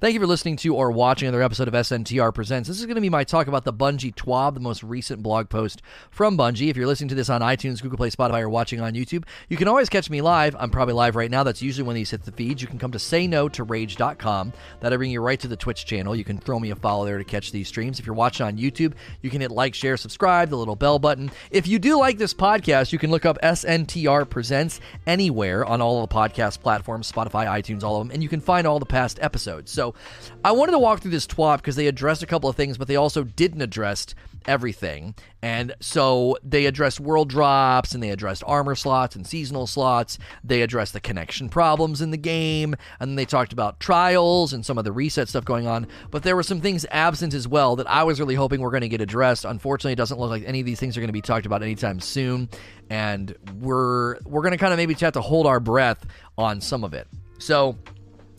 Thank you for listening to or watching another episode of SNTR Presents. This is going to be my talk about the Bungie TWAB, the most recent blog post from Bungie. If you're listening to this on iTunes, Google Play, Spotify, or watching on YouTube, you can always catch me live. I'm probably live right now. That's usually when these hit the feeds. You can come to sayno2rage.com. That'll bring you right to the Twitch channel. You can throw me a follow there to catch these streams. If you're watching on YouTube, you can hit like, share, subscribe, the little bell button. If you do like this podcast, you can look up SNTR Presents anywhere on all the podcast platforms, Spotify, iTunes, all of them, and you can find all the past episodes. So I wanted to walk through this TWAB because they addressed a couple of things, but they also didn't address everything. And so they addressed world drops and they addressed armor slots and seasonal slots. They addressed the connection problems in the game. And they talked about trials and some of the reset stuff going on. But there were some things absent as well that I was really hoping were going to get addressed. Unfortunately, it doesn't look like any of these things are going to be talked about anytime soon. And we're we're going to kind of maybe have to hold our breath on some of it. So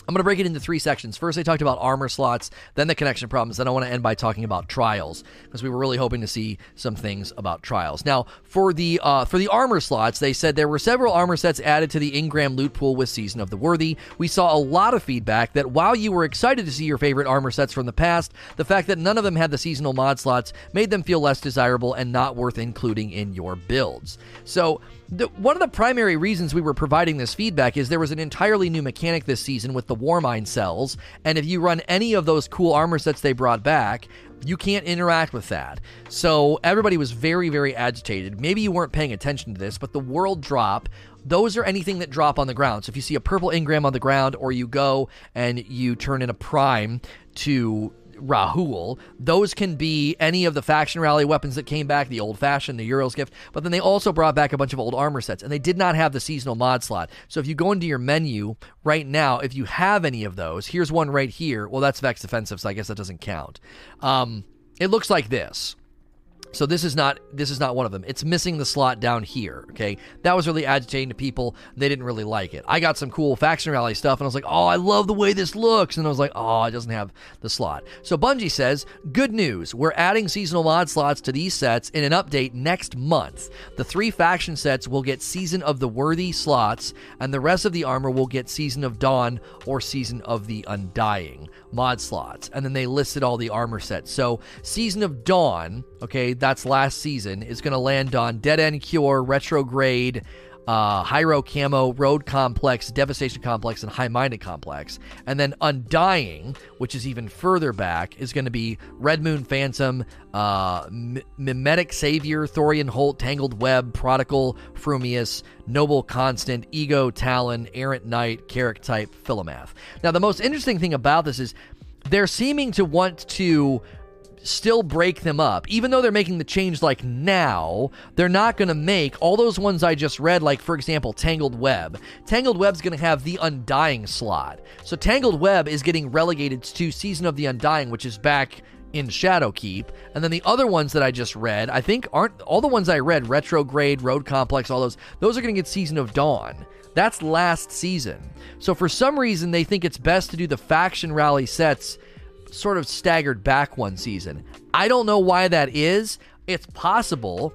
I'm going to break it into three sections. First, I talked about armor slots, then the connection problems. Then I want to end by talking about trials because we were really hoping to see some things about trials. Now, for the uh, for the armor slots, they said there were several armor sets added to the Engram loot pool with Season of the Worthy. We saw a lot of feedback that while you were excited to see your favorite armor sets from the past, the fact that none of them had the seasonal mod slots made them feel less desirable and not worth including in your builds. So the, one of the primary reasons we were providing this feedback is there was an entirely new mechanic this season with the Warmind cells, and if you run any of those cool armor sets they brought back, you can't interact with that. So everybody was very, very agitated. Maybe you weren't paying attention to this, but the world drop, those are anything that drop on the ground. So if you see a purple engram on the ground, or you go and you turn in a prime to Rahool. Those can be any of the faction rally weapons that came back, the old fashioned, the Uriel's gift, but then they also brought back a bunch of old armor sets, and they did not have the seasonal mod slot. So if you go into your menu right now, if you have any of those, here's one right here. Well, that's Vex Defensive, so I guess that doesn't count. Um, it looks like this. So this is not this is not one of them. It's missing the slot down here. Okay, that was really agitating to people. They didn't really like it. I got some cool faction rally stuff, and I was like, oh, I love the way this looks. And I was like, oh, it doesn't have the slot. So Bungie says, good news. We're adding seasonal mod slots to these sets in an update next month. The three faction sets will get Season of the Worthy slots, and the rest of the armor will get Season of Dawn or Season of the Undying mod slots. And then they listed all the armor sets. So Season of Dawn, okay that's last season, is going to land on Dead End Cure, Retrograde, uh, Heiro Camo, Road Complex, Devastation Complex, and High Minded Complex. And then Undying, which is even further back, is going to be Red Moon Phantom, uh, M- Mimetic Savior, Thorium Holt, Tangled Web, Prodigal, Frumious, Noble Constant, Ego, Talon, Errant Knight, Kerak Type, Philomath. Now, the most interesting thing about this is they're seeming to want to still break them up. Even though they're making the change like now, they're not going to make all those ones I just read, like for example, Tangled Web. Tangled Web's going to have the Undying slot. So Tangled Web is getting relegated to Season of the Undying, which is back in Shadowkeep. And then the other ones that I just read, I think aren't all the ones I read, Retrograde, Road Complex, all those, those are going to get Season of Dawn. That's last season. So for some reason, they think it's best to do the faction rally sets sort of staggered back one season. I don't know why that is. It's possible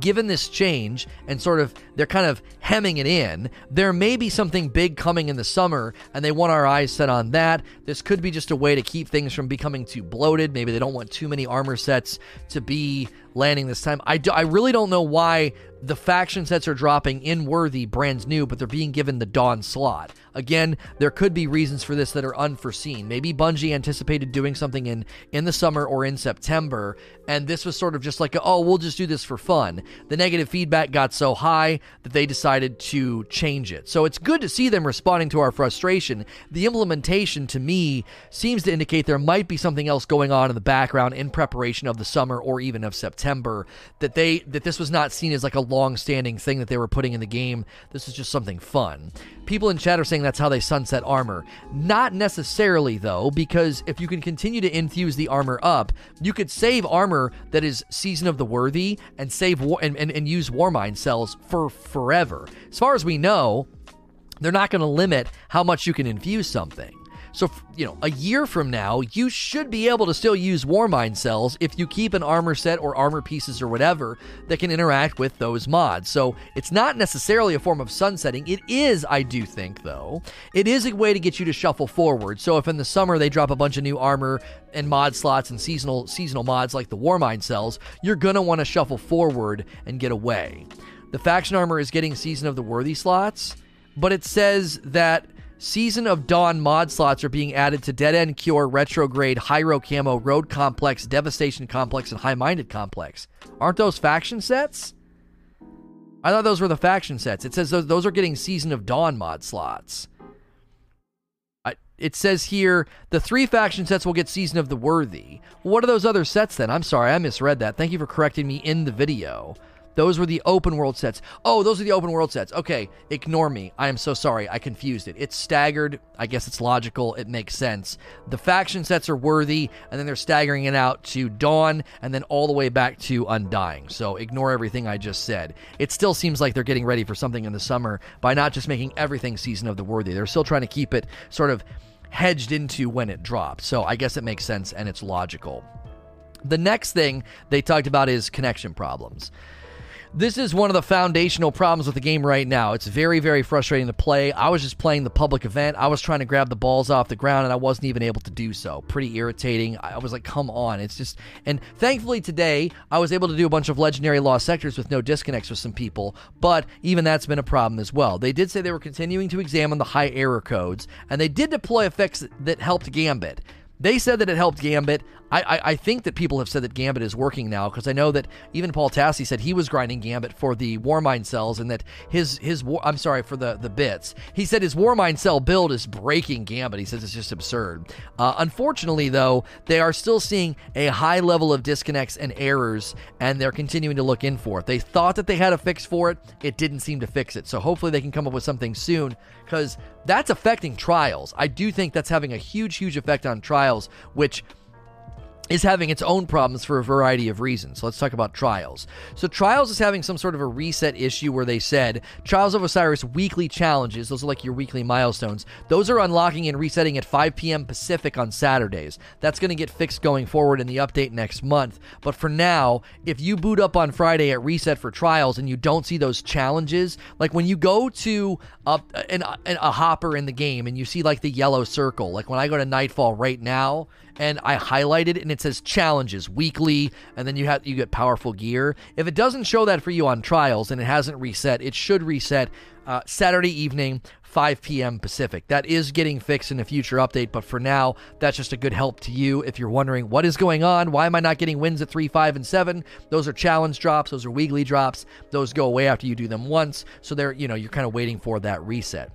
given this change and sort of they're kind of hemming it in, there may be something big coming in the summer and they want our eyes set on that. This could be just a way to keep things from becoming too bloated. Maybe they don't want too many armor sets to be landing this time. I, do, I really don't know why the faction sets are dropping in Worthy brands new, but they're being given the Dawn slot. Again, there could be reasons for this that are unforeseen. Maybe Bungie anticipated doing something in in the summer or in September, and this was sort of just like, oh, we'll just do this for fun. The negative feedback got so high that they decided to change it. So it's good to see them responding to our frustration. The implementation, to me, seems to indicate there might be something else going on in the background in preparation of the summer or even of September. That they that this was not seen as like a long-standing thing that they were putting in the game. This is just something fun. People in chat are saying that's how they sunset armor. Not necessarily, though, because if you can continue to infuse the armor up, you could save armor that is Season of the Worthy and save war- and, and, and use Warmind cells for forever. As far as we know, they're not going to limit how much you can infuse something. So, you know, a year from now, you should be able to still use war Warmind cells if you keep an armor set or armor pieces or whatever that can interact with those mods. So, it's not necessarily a form of sunsetting. It is, I do think, though, it is a way to get you to shuffle forward. So, if in the summer they drop a bunch of new armor and mod slots and seasonal seasonal mods like the war Warmind cells, you're gonna want to shuffle forward and get away. The faction armor is getting Season of the Worthy slots, but it says that Season of Dawn mod slots are being added to Dead End Cure, Retrograde, Heiro Camo, Road Complex, Devastation Complex, and High Minded Complex. Aren't those faction sets? I thought those were the faction sets. It says those, those are getting Season of Dawn mod slots. I, it says here the three faction sets will get Season of the Worthy. What are those other sets then? I'm sorry, I misread that. Thank you for correcting me in the video. Those were the open world sets. Oh, those are the open world sets. Okay, ignore me. I am so sorry. I confused it. It's staggered. I guess it's logical. It makes sense. The faction sets are worthy, and then they're staggering it out to Dawn, and then all the way back to Undying. So ignore everything I just said. It still seems like they're getting ready for something in the summer by not just making everything Season of the Worthy. They're still trying to keep it sort of hedged into when it drops. So I guess it makes sense and it's logical. The next thing they talked about is connection problems. This is one of the foundational problems with the game right now. It's very, very frustrating to play. I was just playing the public event. I was trying to grab the balls off the ground and I wasn't even able to do so. Pretty irritating. I was like, come on. It's just. And thankfully today, I was able to do a bunch of legendary lost sectors with no disconnects with some people, but even that's been a problem as well. They did say they were continuing to examine the high error codes and they did deploy effects that helped Gambit. They said that it helped Gambit. I, I, I, think that people have said that Gambit is working now because I know that even Paul Tassi said he was grinding Gambit for the Warmind cells and that his his war, I'm sorry for the the bits. He said his Warmind cell build is breaking Gambit. He says it's just absurd. Uh, unfortunately, though, they are still seeing a high level of disconnects and errors, and they're continuing to look in for it. They thought that they had a fix for it. It didn't seem to fix it. So hopefully they can come up with something soon because that's affecting trials. I do think that's having a huge, huge effect on trials, which is having its own problems for a variety of reasons. So let's talk about Trials. So Trials is having some sort of a reset issue where they said Trials of Osiris weekly challenges, those are like your weekly milestones, those are unlocking and resetting at 5 p.m. Pacific on Saturdays. That's going to get fixed going forward in the update next month. But for now, if you boot up on Friday at reset for Trials and you don't see those challenges, like when you go to a, an, a hopper in the game and you see like the yellow circle, like when I go to Nightfall right now, and I highlighted and it says challenges weekly, and then you have you get powerful gear. If it doesn't show that for you on trials and it hasn't reset, it should reset uh, Saturday evening, 5 p.m. Pacific. That is getting fixed in a future update, but for now, that's just a good help to you if you're wondering what is going on. Why am I not getting wins at 3, 5, and 7? Those are challenge drops, those are weekly drops. Those go away after you do them once, so they're, you know, you're kind of waiting for that reset.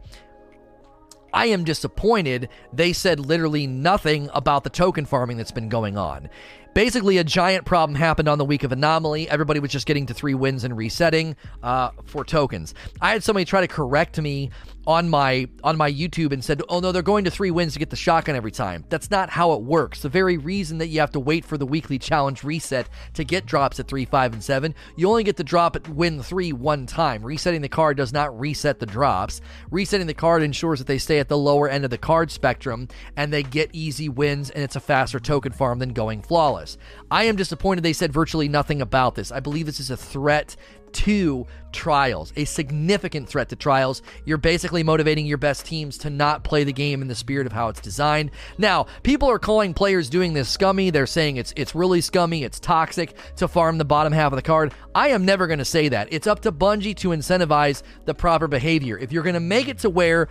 I am disappointed they said literally nothing about the token farming that's been going on. Basically, a giant problem happened on the week of Anomaly. Everybody was just getting to three wins and resetting uh, for tokens. I had somebody try to correct me on my on my YouTube and said, "Oh no, they're going to three wins to get the shotgun every time." That's not how it works. The very reason that you have to wait for the weekly challenge reset to get drops at 3, 5 and 7, you only get the drop at win 3 one time. Resetting the card does not reset the drops. Resetting the card ensures that they stay at the lower end of the card spectrum and they get easy wins and it's a faster token farm than going flawless. I am disappointed they said virtually nothing about this. I believe this is a threat to trials, a significant threat to trials. You're basically motivating your best teams to not play the game in the spirit of how it's designed. Now, people are calling players doing this scummy. They're saying it's it's really scummy, it's toxic to farm the bottom half of the card. I am never going to say that. It's up to Bungie to incentivize the proper behavior. If you're going to make it to where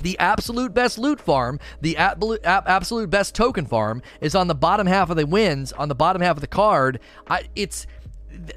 the absolute best loot farm, the absolute best token farm is on the bottom half of the wins, on the bottom half of the card. I, it's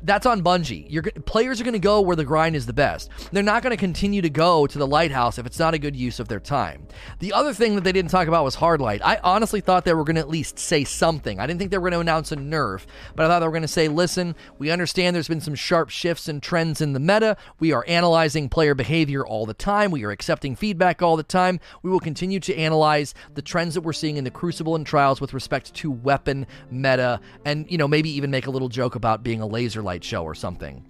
that's on Bungie. Your players are going to go where the grind is the best. They're not going to continue to go to the lighthouse if it's not a good use of their time. The other thing that they didn't talk about was Hardlight. I honestly thought they were going to at least say something. I didn't think they were going to announce a nerf, but I thought they were going to say, "Listen, we understand there's been some sharp shifts and trends in the meta. We are analyzing player behavior all the time. We are accepting feedback all the time. We will continue to analyze the trends that we're seeing in the Crucible and Trials with respect to weapon meta, and you know maybe even make a little joke about being a laser light show or something.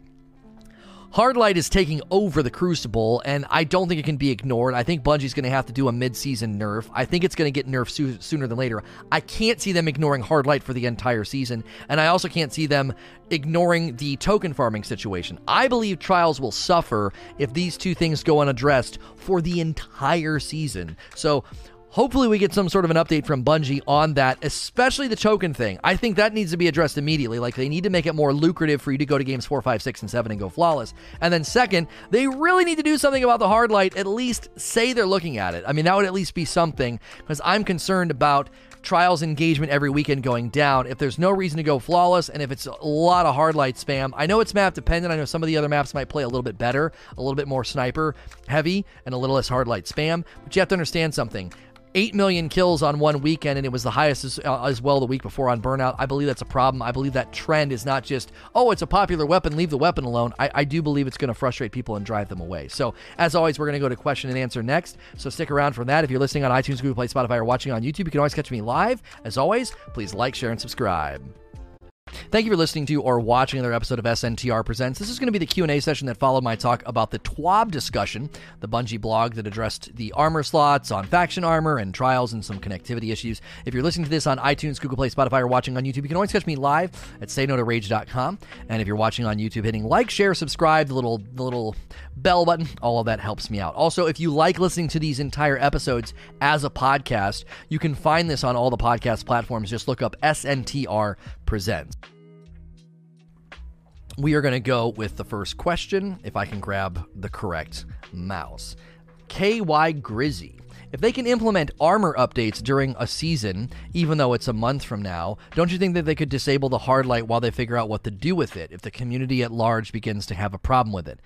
Hardlight is taking over the Crucible, and I don't think it can be ignored. I think Bungie's going to have to do a mid-season nerf. I think it's going to get nerfed so- sooner than later. I can't see them ignoring Hardlight for the entire season, and I also can't see them ignoring the token farming situation. I believe Trials will suffer if these two things go unaddressed for the entire season. So Hopefully, we get some sort of an update from Bungie on that, especially the token thing. I think that needs to be addressed immediately. Like, they need to make it more lucrative for you to go to games 4, 5, and 7 and go flawless. And then, second, they really need to do something about the hard light, at least say they're looking at it. I mean, that would at least be something, because I'm concerned about trials engagement every weekend going down if there's no reason to go flawless and if it's a lot of hard light spam i know it's map dependent i know some of the other maps might play a little bit better a little bit more sniper heavy and a little less hard light spam but you have to understand something 8 million kills on one weekend, and it was the highest as, uh, as, well the week before on Burnout. I believe that's a problem. I believe that trend is not just, oh, it's a popular weapon, leave the weapon alone. I, I do believe it's going to frustrate people and drive them away. So, as always, we're going to go to question and answer next. So, stick around for that. If you're listening on iTunes, Google Play, Spotify, or watching on YouTube, you can always catch me live. As always, please like, share, and subscribe. Thank you for listening to or watching another episode of SNTR Presents. This is going to be the Q&A session that followed my talk about the TWAB discussion, the Bungie blog that addressed the armor slots on faction armor and trials and some connectivity issues. If you're listening to this on iTunes, Google Play, Spotify, or watching on YouTube, you can always catch me live at sayno2rage.com. And if you're watching on YouTube, hitting like, share, subscribe, the little the little bell button, all of that helps me out. Also, if you like listening to these entire episodes as a podcast, you can find this on all the podcast platforms. Just look up SNTR Presents we are going to go with the first question, if I can grab the correct mouse. KY Grizzy. If they can implement armor updates during a season, even though it's a month from now, don't you think that they could disable the hard light while they figure out what to do with it if the community at large begins to have a problem with it?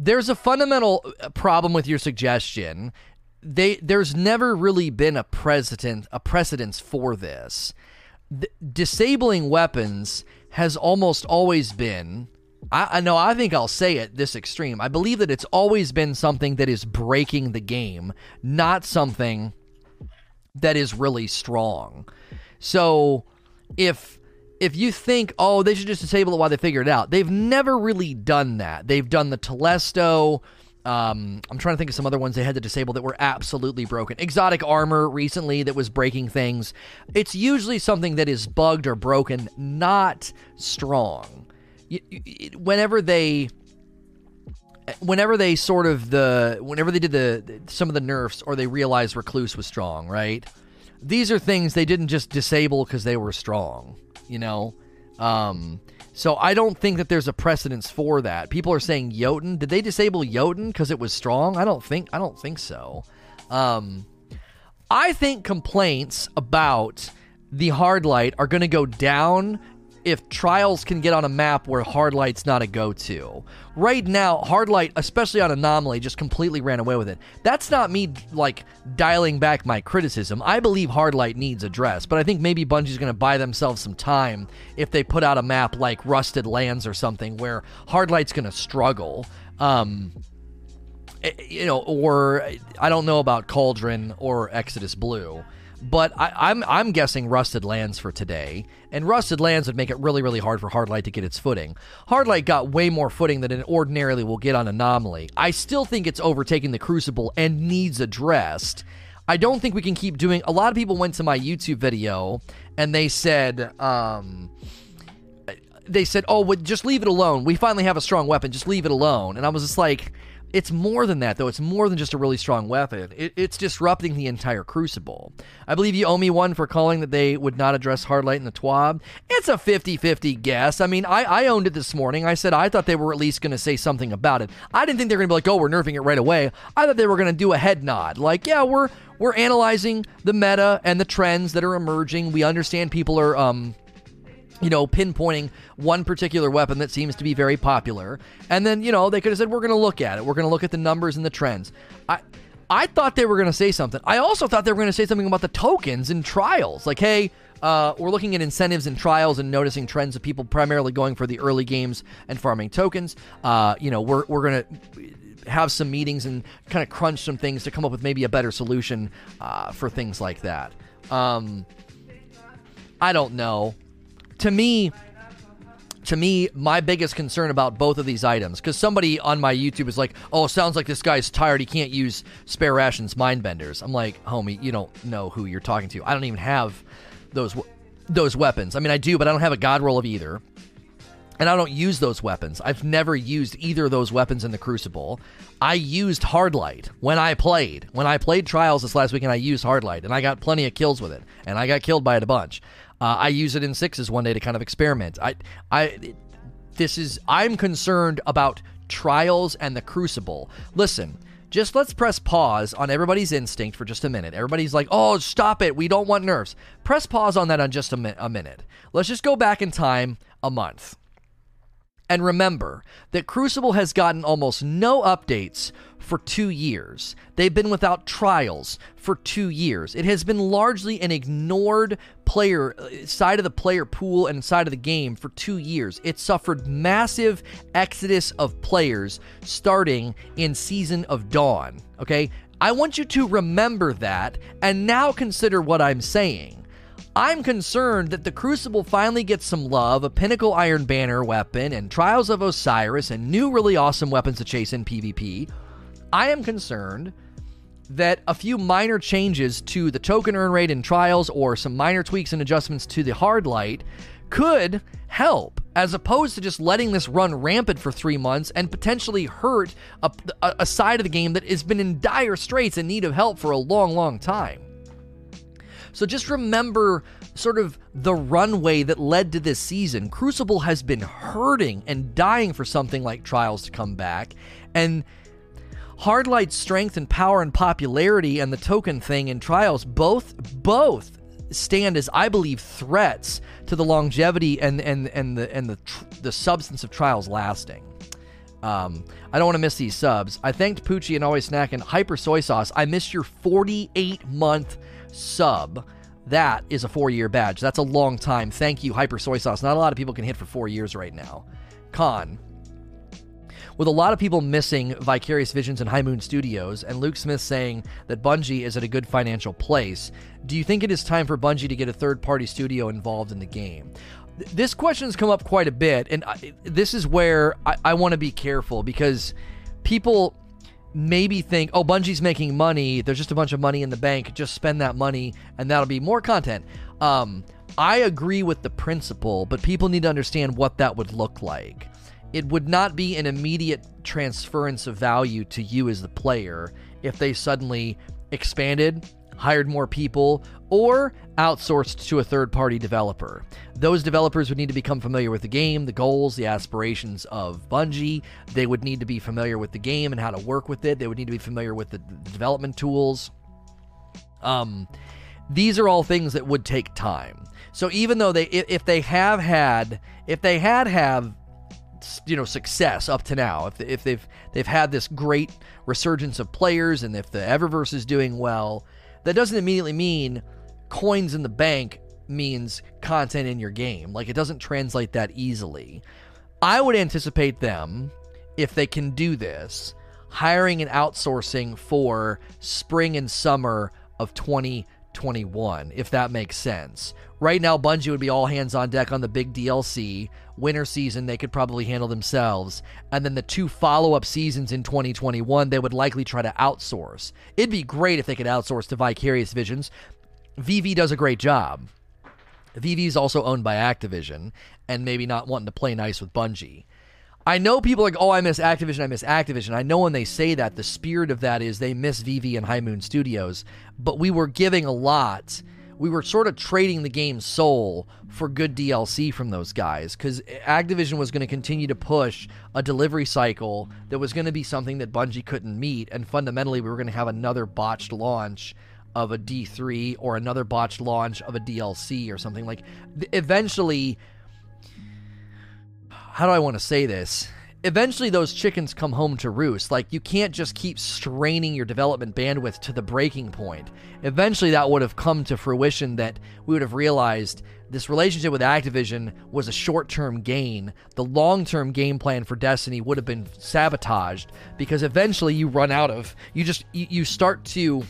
There's a fundamental uh, problem with your suggestion. They there's never really been a precedent a precedence for this. D- disabling weapons has almost always been I, I know I think I'll say it this extreme. I believe that it's always been something that is breaking the game, not something that is really strong. So if if you think, oh, they should just disable it while they figure it out, they've never really done that. They've done the Telesto. Um, I'm trying to think of some other ones they had to disable that were absolutely broken. Exotic armor recently that was breaking things. It's usually something that is bugged or broken, not strong. Whenever they whenever they sort of the whenever they did the some of the nerfs or they realized recluse was strong right these are things they didn't just disable because they were strong you know um, so I don't think that there's a precedence for that. People are saying Jotun. Did they disable Jotun because it was strong? I don't think. I don't think so. Um, I think complaints about the hard light are going to go down if trials can get on a map where hard light's not a go-to. Right now, hard light, especially on anomaly, just completely ran away with it. That's not me like dialing back my criticism. I believe hard light needs address, but I think maybe Bungie's going to buy themselves some time if they put out a map like Rusted Lands or something where hard light's going to struggle. Um, eh, you know, or I don't know about Cauldron or Exodus Blue. But I, am I'm, I'm guessing Rusted Lands for today, and Rusted Lands would make it really really hard for Hardlight to get its footing. Hardlight got way more footing than it ordinarily will get on Anomaly. I still think it's overtaking the Crucible and needs addressed. I don't think we can keep doing. A lot of people went to my YouTube video and they said, um, they said, "Oh, well, just leave it alone. We finally have a strong weapon. Just leave it alone." And I was just like it's more than that, though. It's more than just a really strong weapon. It, it's disrupting the entire Crucible. I believe you owe me one for calling that they would not address Hardlight in the TWAB. It's a 50 50 guess. I mean, I, I owned it this morning. I said I thought they were at least going to say something about it. I didn't think they were going to be like, oh, we're nerfing it right away. I thought they were going to do a head nod. Like, yeah, we're. We're analyzing the meta and the trends that are emerging. We understand people are um, you know, pinpointing one particular weapon that seems to be very popular. And then, you know, they could have said, we're going to look at it. We're going to look at the numbers and the trends. I. I thought they were going to say something. I also thought they were going to say something about the tokens and trials. Like, hey, uh, we're looking at incentives and trials and noticing trends of people primarily going for the early games and farming tokens. Uh, you know, we're, we're going to have some meetings and kind of crunch some things to come up with maybe a better solution uh, for things like that. Um, I don't know to me, to me, my biggest concern about both of these items, because somebody on my YouTube is like, "Oh, sounds like this guy's tired. He can't use spare rations mind benders." I'm like, "Homie, you don't know who you're talking to. I don't even have those those weapons. I mean, I do, but I don't have a god roll of either." And I don't use those weapons. I've never used either of those weapons in the Crucible. I used Hardlight when I played. When I played Trials this last weekend, I used Hardlight, and I got plenty of kills with it. And I got killed by it a bunch. Uh, I use it in sixes one day to kind of experiment. I, I, this is I'm concerned about Trials and the Crucible. Listen, just let's press pause on everybody's instinct for just a minute. Everybody's like, "Oh, stop it! We don't want nerfs." Press pause on that on just a, mi- a minute. Let's just go back in time a month. And remember that Crucible has gotten almost no updates for two years. They've been without trials for two years. It has been largely an ignored player uh, side of the player pool and side of the game for two years. It suffered massive exodus of players starting in Season of Dawn. Okay? I want you to remember that and now consider what I'm saying. I'm concerned that the Crucible finally gets some love, a Pinnacle Iron Banner weapon, and Trials of Osiris, and new really awesome weapons to chase in PvP. I am concerned that a few minor changes to the token earn rate in Trials or some minor tweaks and adjustments to the hard light could help, as opposed to just letting this run rampant for three months and potentially hurt a, a, side of the game that has been in dire straits and need of help for a long, long time. So just remember sort of the runway that led to this season. Crucible has been hurting and dying for something like Trials to come back. And Hardlight's strength and power and popularity and the token thing in Trials both both stand as I believe threats to the longevity and and and the and the the substance of Trials lasting. Um, I don't want to miss these subs. I thanked Poochie and Always Snack and Hyper Soy Sauce. I missed your 48 month sub. That is a four year badge. That's a long time. Thank you, Hyper Soy Sauce. Not a lot of people can hit for four years right now. Con. With a lot of people missing Vicarious Visions and High Moon Studios, and Luke Smith saying that Bungie is at a good financial place, do you think it is time for Bungie to get a third party studio involved in the game? This question has come up quite a bit, and I, this is where I, I want to be careful because people maybe think, oh, Bungie's making money. There's just a bunch of money in the bank. Just spend that money, and that'll be more content. Um, I agree with the principle, but people need to understand what that would look like. It would not be an immediate transference of value to you as the player if they suddenly expanded hired more people, or outsourced to a third party developer. Those developers would need to become familiar with the game, the goals, the aspirations of Bungie. They would need to be familiar with the game and how to work with it. They would need to be familiar with the development tools. Um, these are all things that would take time. So even though they, if they have had, if they had have, you know, success up to now, if, if they've they've had this great resurgence of players, and if the Eververse is doing well, that doesn't immediately mean coins in the bank means content in your game. Like it doesn't translate that easily. I would anticipate them, if they can do this, hiring and outsourcing for spring and summer of 2021, if that makes sense. Right now, Bungie would be all hands on deck on the big DLC. Winter season, they could probably handle themselves. And then the two follow up seasons in 2021, they would likely try to outsource. It'd be great if they could outsource to Vicarious Visions. VV does a great job. VV is also owned by Activision and maybe not wanting to play nice with Bungie. I know people like, oh, I miss Activision, I miss Activision. I know when they say that, the spirit of that is they miss VV and High Moon Studios, but we were giving a lot we were sort of trading the game's soul for good DLC from those guys because Activision was going to continue to push a delivery cycle that was going to be something that Bungie couldn't meet, and fundamentally, we were going to have another botched launch of a D3 or another botched launch of a DLC or something like. Eventually, how do I want to say this? eventually those chickens come home to roost. Like you can't just keep straining your development bandwidth to the breaking point. Eventually that would have come to fruition that we would have realized this relationship with Activision was a short-term gain. The long-term game plan for Destiny would have been sabotaged because eventually you run out of you just you, you start to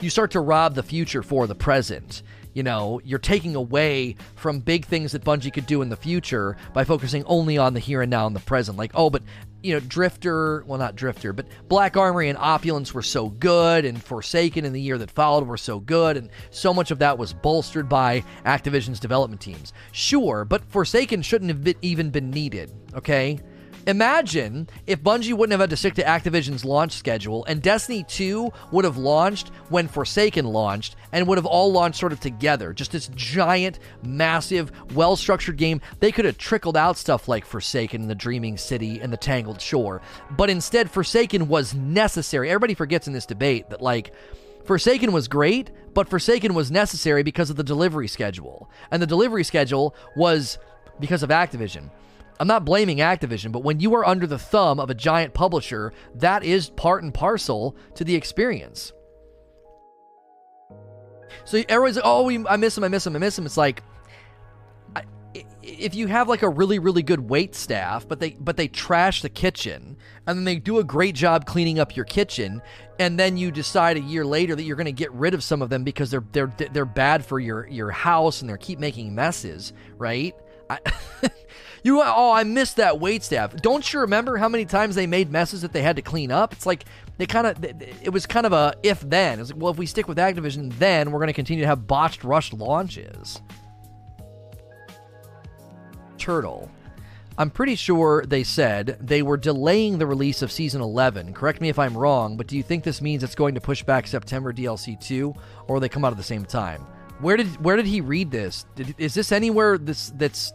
you start to rob the future for the present you know, you're taking away from big things that Bungie could do in the future by focusing only on the here and now and the present. Like, oh, but you know, Drifter, well, not Drifter, but Black Armory and Opulence were so good, and Forsaken in the year that followed were so good, and so much of that was bolstered by Activision's development teams. Sure, but Forsaken shouldn't have been, even been needed, okay? Imagine if Bungie wouldn't have had to stick to Activision's launch schedule and Destiny 2 would have launched when Forsaken launched and would have all launched sort of together. Just this giant, massive, well structured game. They could have trickled out stuff like Forsaken, and the Dreaming City, and the Tangled Shore. But instead, Forsaken was necessary. Everybody forgets in this debate that, like, Forsaken was great, but Forsaken was necessary because of the delivery schedule. And the delivery schedule was because of Activision. I'm not blaming Activision, but when you are under the thumb of a giant publisher, that is part and parcel to the experience. So everyone's like, oh, we, I miss him, I miss him, I miss him. It's like, I, if you have like a really, really good wait staff, but they but they trash the kitchen, and then they do a great job cleaning up your kitchen, and then you decide a year later that you're going to get rid of some of them because they're they're they're bad for your your house and they keep making messes, right? I, You oh, I missed that wait staff. Don't you remember how many times they made messes that they had to clean up? It's like they kind of it was kind of a if then. It's like well, if we stick with Activision, then we're going to continue to have botched rushed launches. Turtle. I'm pretty sure they said they were delaying the release of season 11. Correct me if I'm wrong, but do you think this means it's going to push back September DLC 2 or they come out at the same time? Where did where did he read this? Did, is this anywhere this that's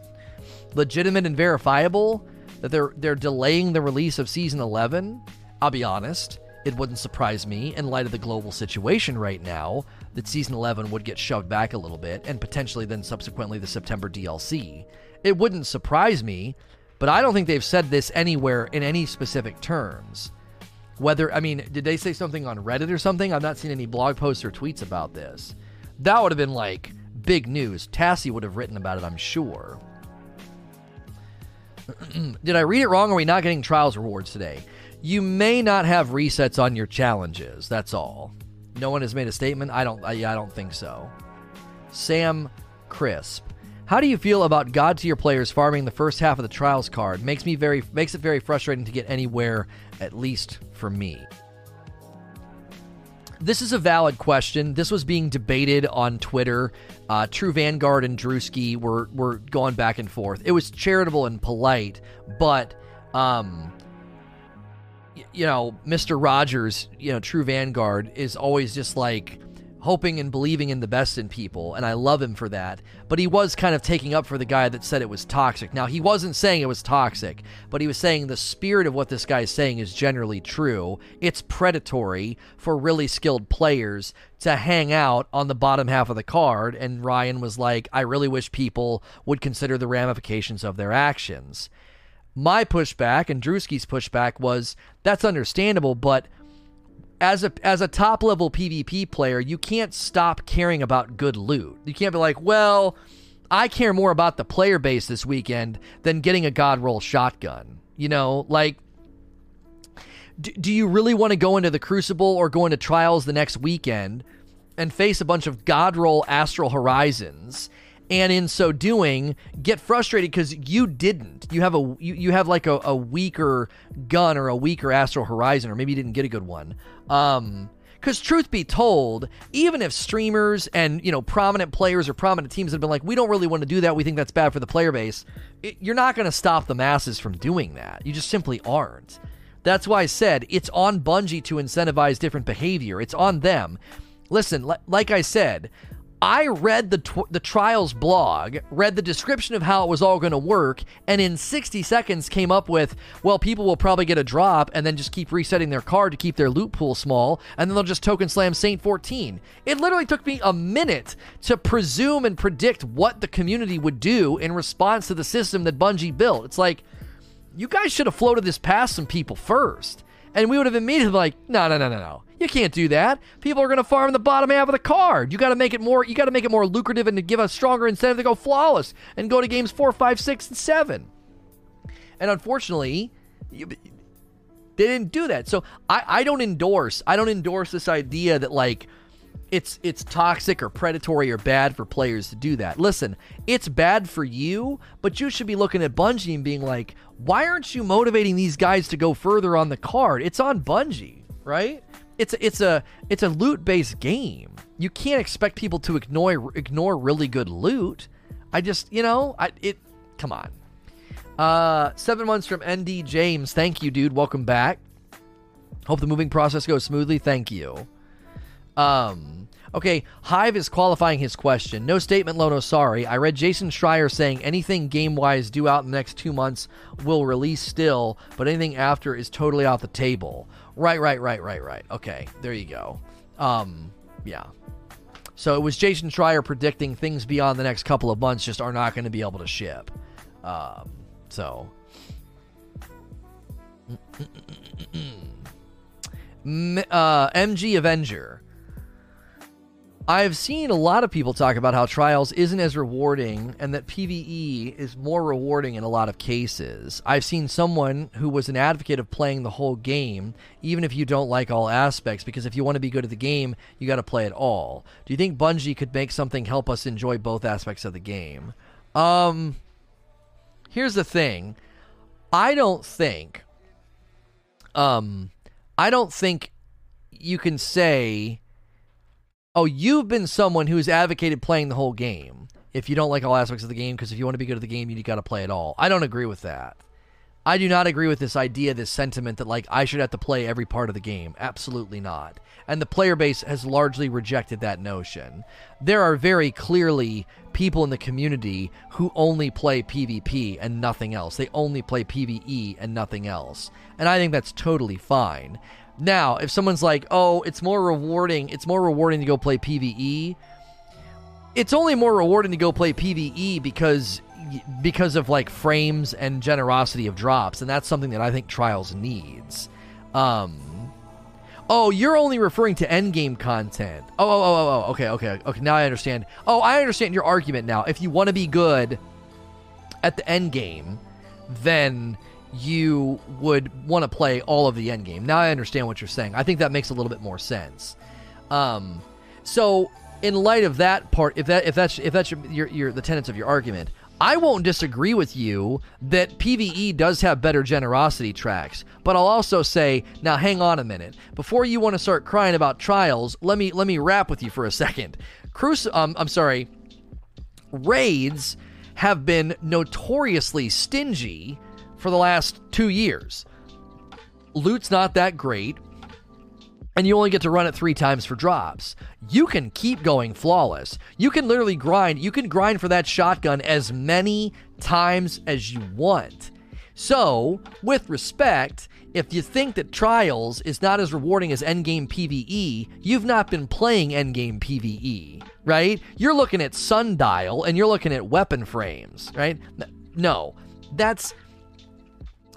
legitimate and verifiable that they're they're delaying the release of season 11, I'll be honest, it wouldn't surprise me in light of the global situation right now that season 11 would get shoved back a little bit and potentially then subsequently the September DLC. It wouldn't surprise me, but I don't think they've said this anywhere in any specific terms. Whether, I mean, did they say something on Reddit or something? I've not seen any blog posts or tweets about this. That would have been like big news. Tassi would have written about it, I'm sure. Did I read it wrong? Are we not getting trials rewards today? You may not have resets on your challenges. That's all. No one has made a statement. I don't. I, I don't think so. Sam Crisp. How do you feel about God tier players farming the first half of the trials card? Makes me very makes it very frustrating to get anywhere, at least for me. This is a valid question. This was being debated on Twitter. Uh, True Vanguard and Drewski were were going back and forth. It was charitable and polite, but um, you know, Mr. Rogers, you know, True Vanguard is always just like hoping and believing in the best in people, and I love him for that. But he was kind of taking up for the guy that said it was toxic. Now, he wasn't saying it was toxic, but he was saying the spirit of what this guy is saying is generally true. It's predatory for really skilled players to hang out on the bottom half of the card, and Ryan was like, I really wish people would consider the ramifications of their actions. My pushback and Drewski's pushback was that's understandable, but as a as a top level PvP player, you can't stop caring about good loot. You can't be like, well, I care more about the player base this weekend than getting a god roll shotgun. You know, like do, do you really want to go into the crucible or go into trials the next weekend and face a bunch of god roll astral horizons and in so doing get frustrated because you didn't. You have a you, you have like a, a weaker gun or a weaker astral horizon or maybe you didn't get a good one. Um because truth be told even if streamers and you know prominent players or prominent teams have been like we don't really want to do that. We think that's bad for the player base it, you're not going to stop the masses from doing that. You just simply aren't. That's why i said it's on bungie to incentivize different behavior. It's on them. Listen like i said I read the tw- the trials blog, read the description of how it was all going to work, and in 60 seconds came up with, well, people will probably get a drop and then just keep resetting their card to keep their loot pool small, and then they'll just token slam Saint 14. It literally took me a minute to presume and predict what the community would do in response to the system that Bungie built. It's like, you guys should have floated this past some people first. And we would have immediately like, no, no, no, no, no. You can't do that. People are going to farm the bottom half of the card. You got to make it more. You got to make it more lucrative and to give a stronger incentive to go flawless and go to games four, five, six, and seven. And unfortunately, you, they didn't do that. So I, I don't endorse. I don't endorse this idea that like it's it's toxic or predatory or bad for players to do that. Listen, it's bad for you, but you should be looking at Bungie and being like, why aren't you motivating these guys to go further on the card? It's on Bungie, right? It's a, it's a it's a loot based game. You can't expect people to ignore ignore really good loot. I just you know I it come on. Uh, seven months from ND James. Thank you, dude. Welcome back. Hope the moving process goes smoothly. Thank you. Um, okay, Hive is qualifying his question. No statement, Lono, sorry. I read Jason Schreier saying anything game wise due out in the next two months will release still, but anything after is totally off the table. Right, right, right, right, right. Okay, there you go. Um, yeah. So it was Jason Schreier predicting things beyond the next couple of months just are not going to be able to ship. Um, so. uh, MG Avenger. I've seen a lot of people talk about how Trials isn't as rewarding and that PvE is more rewarding in a lot of cases. I've seen someone who was an advocate of playing the whole game, even if you don't like all aspects, because if you want to be good at the game, you got to play it all. Do you think Bungie could make something help us enjoy both aspects of the game? Um, here's the thing I don't think, um, I don't think you can say oh, you've been someone who's advocated playing the whole game if you don't like all aspects of the game, because if you want to be good at the game, you got to play it all. I don't agree with that. I do not agree with this idea, this sentiment that like I should have to play every part of the game. Absolutely not. And the player base has largely rejected that notion. There are very clearly people in the community who only play PvP and nothing else. They only play PvE and nothing else. And I think that's totally fine. Now, if someone's like, "Oh, it's more rewarding. It's more rewarding to go play PvE." It's only more rewarding to go play PvE because because of like frames and generosity of drops, and that's something that I think Trials needs. Um, oh, you're only referring to endgame content. Oh, oh, oh, oh, oh, okay, okay, okay. Now I understand. Oh, I understand your argument now. If you want to be good at the end game, then you would want to play all of the end game. Now I understand what you're saying. I think that makes a little bit more sense. Um, so in light of that part, if that if that's if that's your, your, your the tenets of your argument, I won't disagree with you that PVE does have better generosity tracks, but I'll also say, now hang on a minute. Before you want to start crying about trials, let me let me rap with you for a second. Cruci- um, I'm sorry. Raids have been notoriously stingy for the last two years. Loot's not that great, and you only get to run it three times for drops. You can keep going flawless. You can literally grind. You can grind for that shotgun as many times as you want. So, with respect, if you think that Trials is not as rewarding as Endgame PvE, you've not been playing Endgame PvE, right? You're looking at Sundial and you're looking at weapon frames, right? No, that's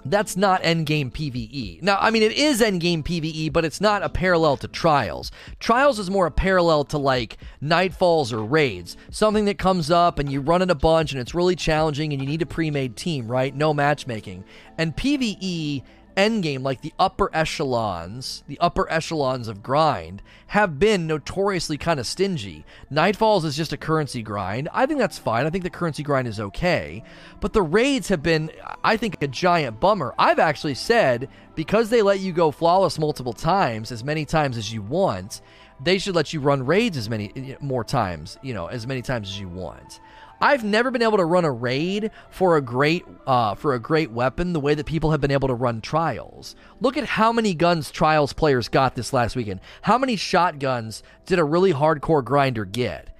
that's not endgame PvE. Now, I mean, it is endgame PvE, but it's not a parallel to Trials. Trials is more a parallel to like Nightfalls or Raids, something that comes up and you run it a bunch and it's really challenging and you need a pre made team, right? No matchmaking. And PvE endgame, like the upper echelons, the upper echelons of grind, have been notoriously kind of stingy. Nightfalls is just a currency grind. I think that's fine. I think the currency grind is okay. But the raids have been, I think, a giant bummer. I've actually said because they let you go flawless multiple times, as many times as you want, they should let you run raids as many more times, you know, as many times as you want. I've never been able to run a raid for a great uh, for a great weapon the way that people have been able to run trials. Look at how many guns trials players got this last weekend. How many shotguns did a really hardcore grinder get?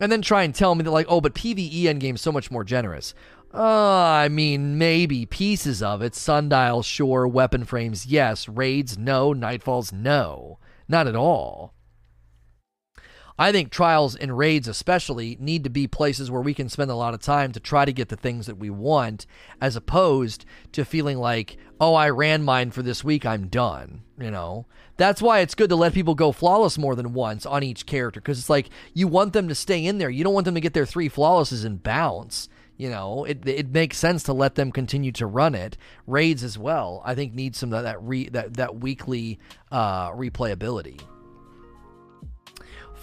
And then try and tell me that like, oh, but PVE endgame is so much more generous. Uh, I mean, maybe pieces of it. Sundial, sure. Weapon frames, yes. Raids, no. Nightfalls, no. Not at all. I think trials and raids, especially, need to be places where we can spend a lot of time to try to get the things that we want, as opposed to feeling like, oh, I ran mine for this week, I'm done. You know, that's why it's good to let people go flawless more than once on each character because it's like you want them to stay in there. You don't want them to get their three flawlesses and bounce. You know, it it makes sense to let them continue to run it. Raids as well, I think, need some of that re, that that weekly uh, replayability.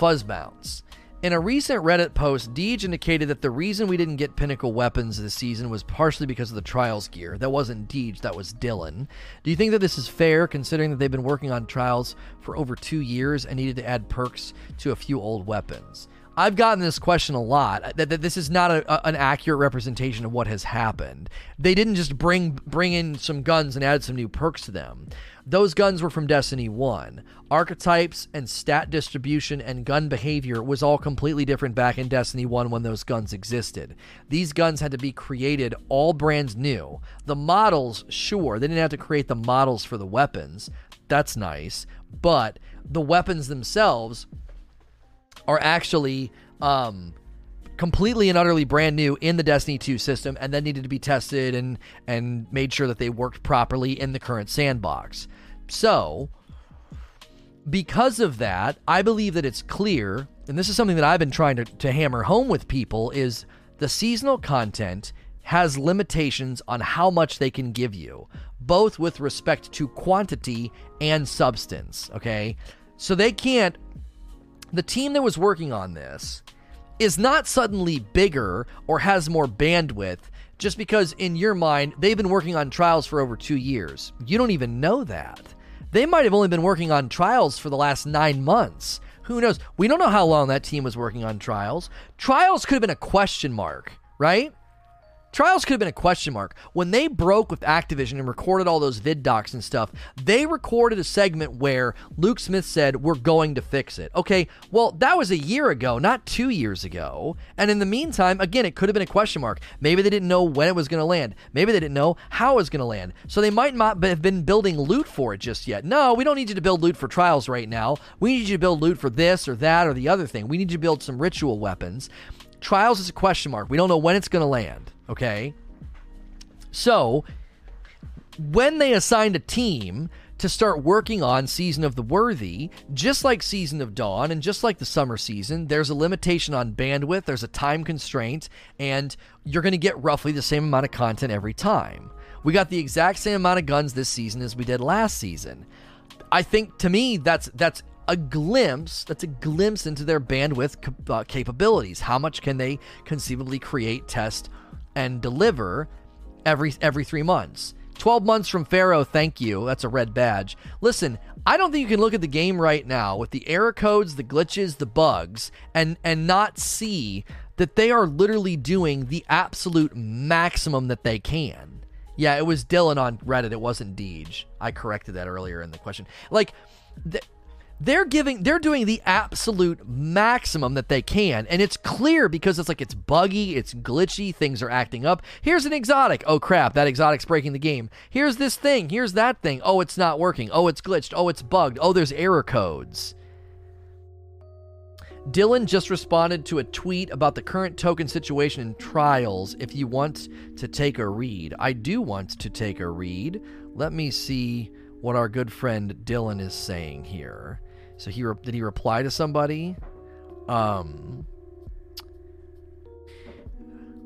Fuzz Bounce. In a recent Reddit post, Deej indicated that the reason we didn't get pinnacle weapons this season was partially because of the Trials gear. That wasn't Deej, that was Dylan. Do you think that this is fair, considering that they've been working on Trials for over two years and needed to add perks to a few old weapons? I've gotten this question a lot. Uh, that, that this is not a, a, an accurate representation of what has happened. They didn't just bring bring in some guns and add some new perks to them. Those guns were from Destiny 1. Archetypes and stat distribution and gun behavior was all completely different back in Destiny 1 when those guns existed. These guns had to be created all brand new. The models, sure, they didn't have to create the models for the weapons. That's nice. But the weapons themselves are actually um, completely and utterly brand new in the Destiny 2 system and then needed to be tested and and made sure that they worked properly in the current sandbox. So, because of that, I believe that it's clear, and this is something that I've been trying to, to hammer home with people, is the seasonal content has limitations on how much they can give you, both with respect to quantity and substance. Okay. So they can't the team that was working on this is not suddenly bigger or has more bandwidth just because in your mind they've been working on trials for over two years. You don't even know that. They might have only been working on trials for the last nine months. Who knows? We don't know how long that team was working on trials. Trials could have been a question mark, right? Trials could have been a question mark. When they broke with Activision and recorded all those vid docs and stuff, they recorded a segment where Luke Smith said, We're going to fix it. Okay, well, that was a year ago, not two years ago. And in the meantime, again, it could have been a question mark. Maybe they didn't know when it was going to land. Maybe they didn't know how it was going to land. So they might not have been building loot for it just yet. No, we don't need you to build loot for Trials right now. We need you to build loot for this or that or the other thing. We need you to build some ritual weapons. Trials is a question mark. We don't know when it's going to land. Okay. So when they assigned a team to start working on Season of the Worthy, just like Season of Dawn and just like the summer season, there's a limitation on bandwidth, there's a time constraint, and you're going to get roughly the same amount of content every time. We got the exact same amount of guns this season as we did last season. I think to me that's that's a glimpse that's a glimpse into their bandwidth uh, capabilities. How much can they conceivably create, test, and deliver every every three months. 12 months from Pharaoh, thank you. That's a red badge. Listen, I don't think you can look at the game right now with the error codes, the glitches, the bugs, and and not see that they are literally doing the absolute maximum that they can. Yeah, it was Dylan on Reddit. It wasn't Deej. I corrected that earlier in the question. Like, th- they're giving they're doing the absolute maximum that they can. And it's clear because it's like it's buggy it's glitchy things are acting up. Here's an exotic. Oh crap that exotic's breaking the game. Here's this thing. Here's that thing. Oh it's not working. Oh it's glitched. Oh it's bugged. Oh there's error codes. Dylan just responded to a tweet about the current token situation in trials. If you want to take a read, I do want to take a read. Let me see what our good friend Dylan is saying here. So he re- did he reply to somebody? Um,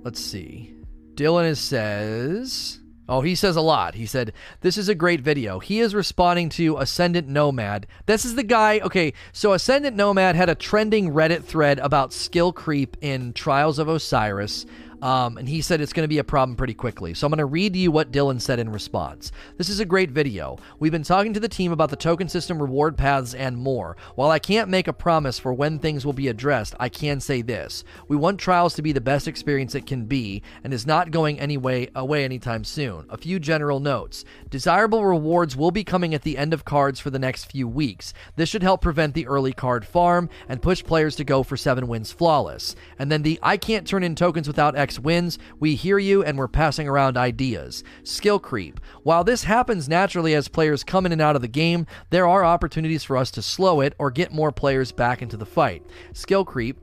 let's see. Dylan says. Oh, he says a lot. He said, This is a great video. He is responding to Ascendant Nomad. This is the guy. Okay, so Ascendant Nomad had a trending Reddit thread about skill creep in Trials of Osiris. Um, and he said it's going to be a problem pretty quickly. So I'm going to read to you what Dylan said in response. This is a great video. We've been talking to the team about the token system, reward paths, and more. While I can't make a promise for when things will be addressed, I can say this. We want trials to be the best experience it can be, and is not going any way away anytime soon. A few general notes. Desirable rewards will be coming at the end of cards for the next few weeks. This should help prevent the early card farm and push players to go for 7 wins flawless. And then the I can't turn in tokens without X wins. We hear you and we're passing around ideas. Skill creep. While this happens naturally as players come in and out of the game, there are opportunities for us to slow it or get more players back into the fight. Skill creep.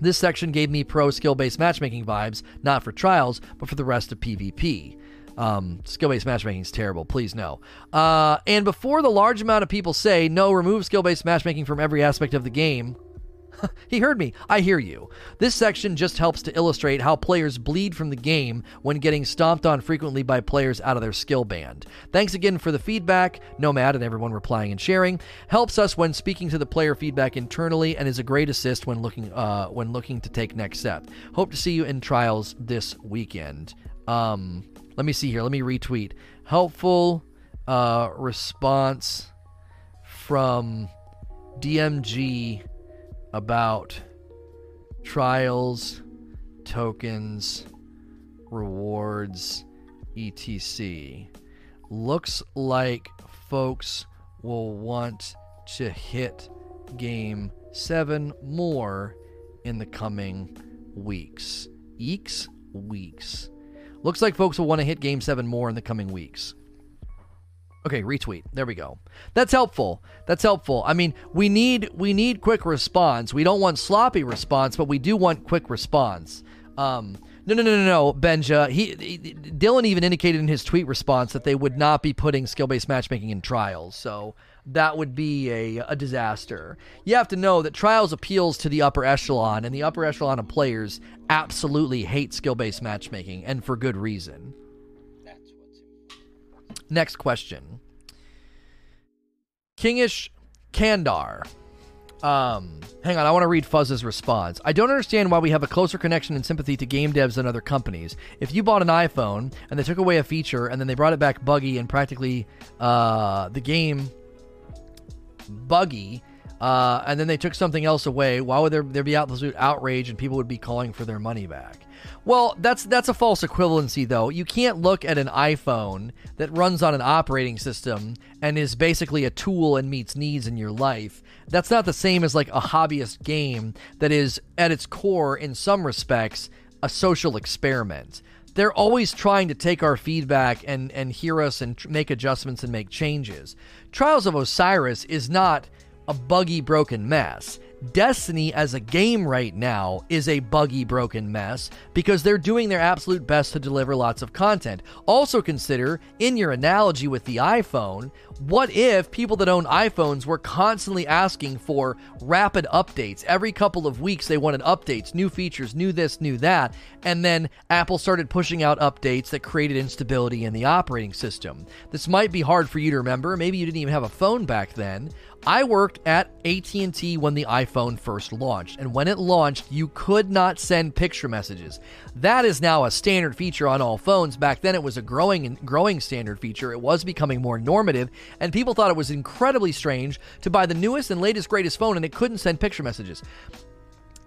This section gave me pro skill based matchmaking vibes, not for trials, but for the rest of PvP. Um, skill based matchmaking is terrible. Please no. Uh, and before the large amount of people say, no, remove skill based matchmaking from every aspect of the game, he heard me. I hear you. This section just helps to illustrate how players bleed from the game when getting stomped on frequently by players out of their skill band. Thanks again for the feedback, Nomad and everyone replying and sharing. Helps us when speaking to the player feedback internally and is a great assist when looking uh, when looking to take next step. Hope to see you in trials this weekend. Um, let me see here. Let me retweet. Helpful uh, response from DMG about trials, tokens, rewards, etc. Looks like folks will want to hit game 7 more in the coming weeks. Eeks? Weeks. Looks like folks will want to hit game 7 more in the coming weeks. Okay, retweet. There we go. That's helpful. That's helpful. I mean, we need we need quick response. We don't want sloppy response, but we do want quick response. Um, no, no, no, no, no, Benja. He, he, Dylan even indicated in his tweet response that they would not be putting skill-based matchmaking in trials. So that would be a, a disaster. You have to know that trials appeals to the upper echelon, and the upper echelon of players absolutely hate skill-based matchmaking, and for good reason. Next question. Kingish Kandar. Um, hang on, I want to read Fuzz's response. I don't understand why we have a closer connection and sympathy to game devs than other companies. If you bought an iPhone and they took away a feature and then they brought it back buggy and practically uh, the game buggy, uh, and then they took something else away, why would there, there be absolute outrage and people would be calling for their money back? Well, that's that's a false equivalency though. You can't look at an iPhone that runs on an operating system and is basically a tool and meets needs in your life. That's not the same as like a hobbyist game that is at its core in some respects a social experiment. They're always trying to take our feedback and and hear us and tr- make adjustments and make changes. Trials of Osiris is not a buggy broken mess. Destiny as a game right now is a buggy, broken mess because they're doing their absolute best to deliver lots of content. Also, consider, in your analogy with the iPhone, what if people that own iPhones were constantly asking for rapid updates? Every couple of weeks, they wanted updates, new features, new this, new that. And then Apple started pushing out updates that created instability in the operating system. This might be hard for you to remember. Maybe you didn't even have a phone back then. I worked at AT&T when the iPhone first launched, and when it launched, you could not send picture messages. That is now a standard feature on all phones. Back then it was a growing growing standard feature. It was becoming more normative, and people thought it was incredibly strange to buy the newest and latest greatest phone and it couldn't send picture messages.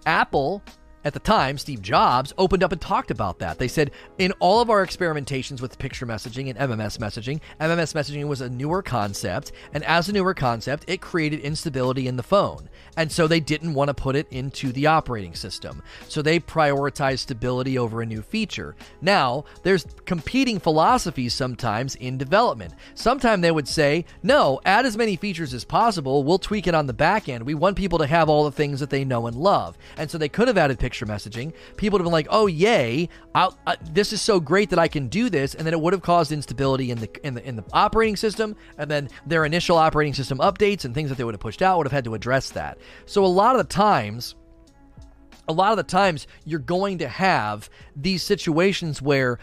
Apple at the time, Steve Jobs opened up and talked about that. They said, in all of our experimentations with picture messaging and MMS messaging, MMS messaging was a newer concept, and as a newer concept, it created instability in the phone. And so they didn't want to put it into the operating system. So they prioritized stability over a new feature. Now, there's competing philosophies sometimes in development. Sometimes they would say, no, add as many features as possible. We'll tweak it on the back end. We want people to have all the things that they know and love. And so they could have added picture messaging. People would have been like, oh, yay, uh, this is so great that I can do this. And then it would have caused instability in the, in the, in the operating system. And then their initial operating system updates and things that they would have pushed out would have had to address that. So a lot of the times, a lot of the times you're going to have these situations where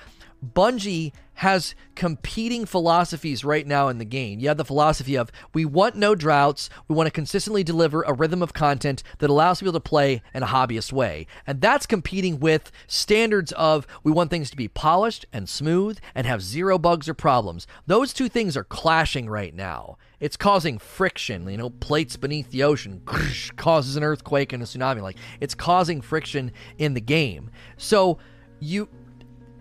Bungie has competing philosophies right now in the game. You have the philosophy of we want no droughts, we want to consistently deliver a rhythm of content that allows people to play in a hobbyist way. And that's competing with standards of we want things to be polished and smooth and have zero bugs or problems. Those two things are clashing right now. It's causing friction, you know, plates beneath the ocean causes an earthquake and a tsunami like it's causing friction in the game. So you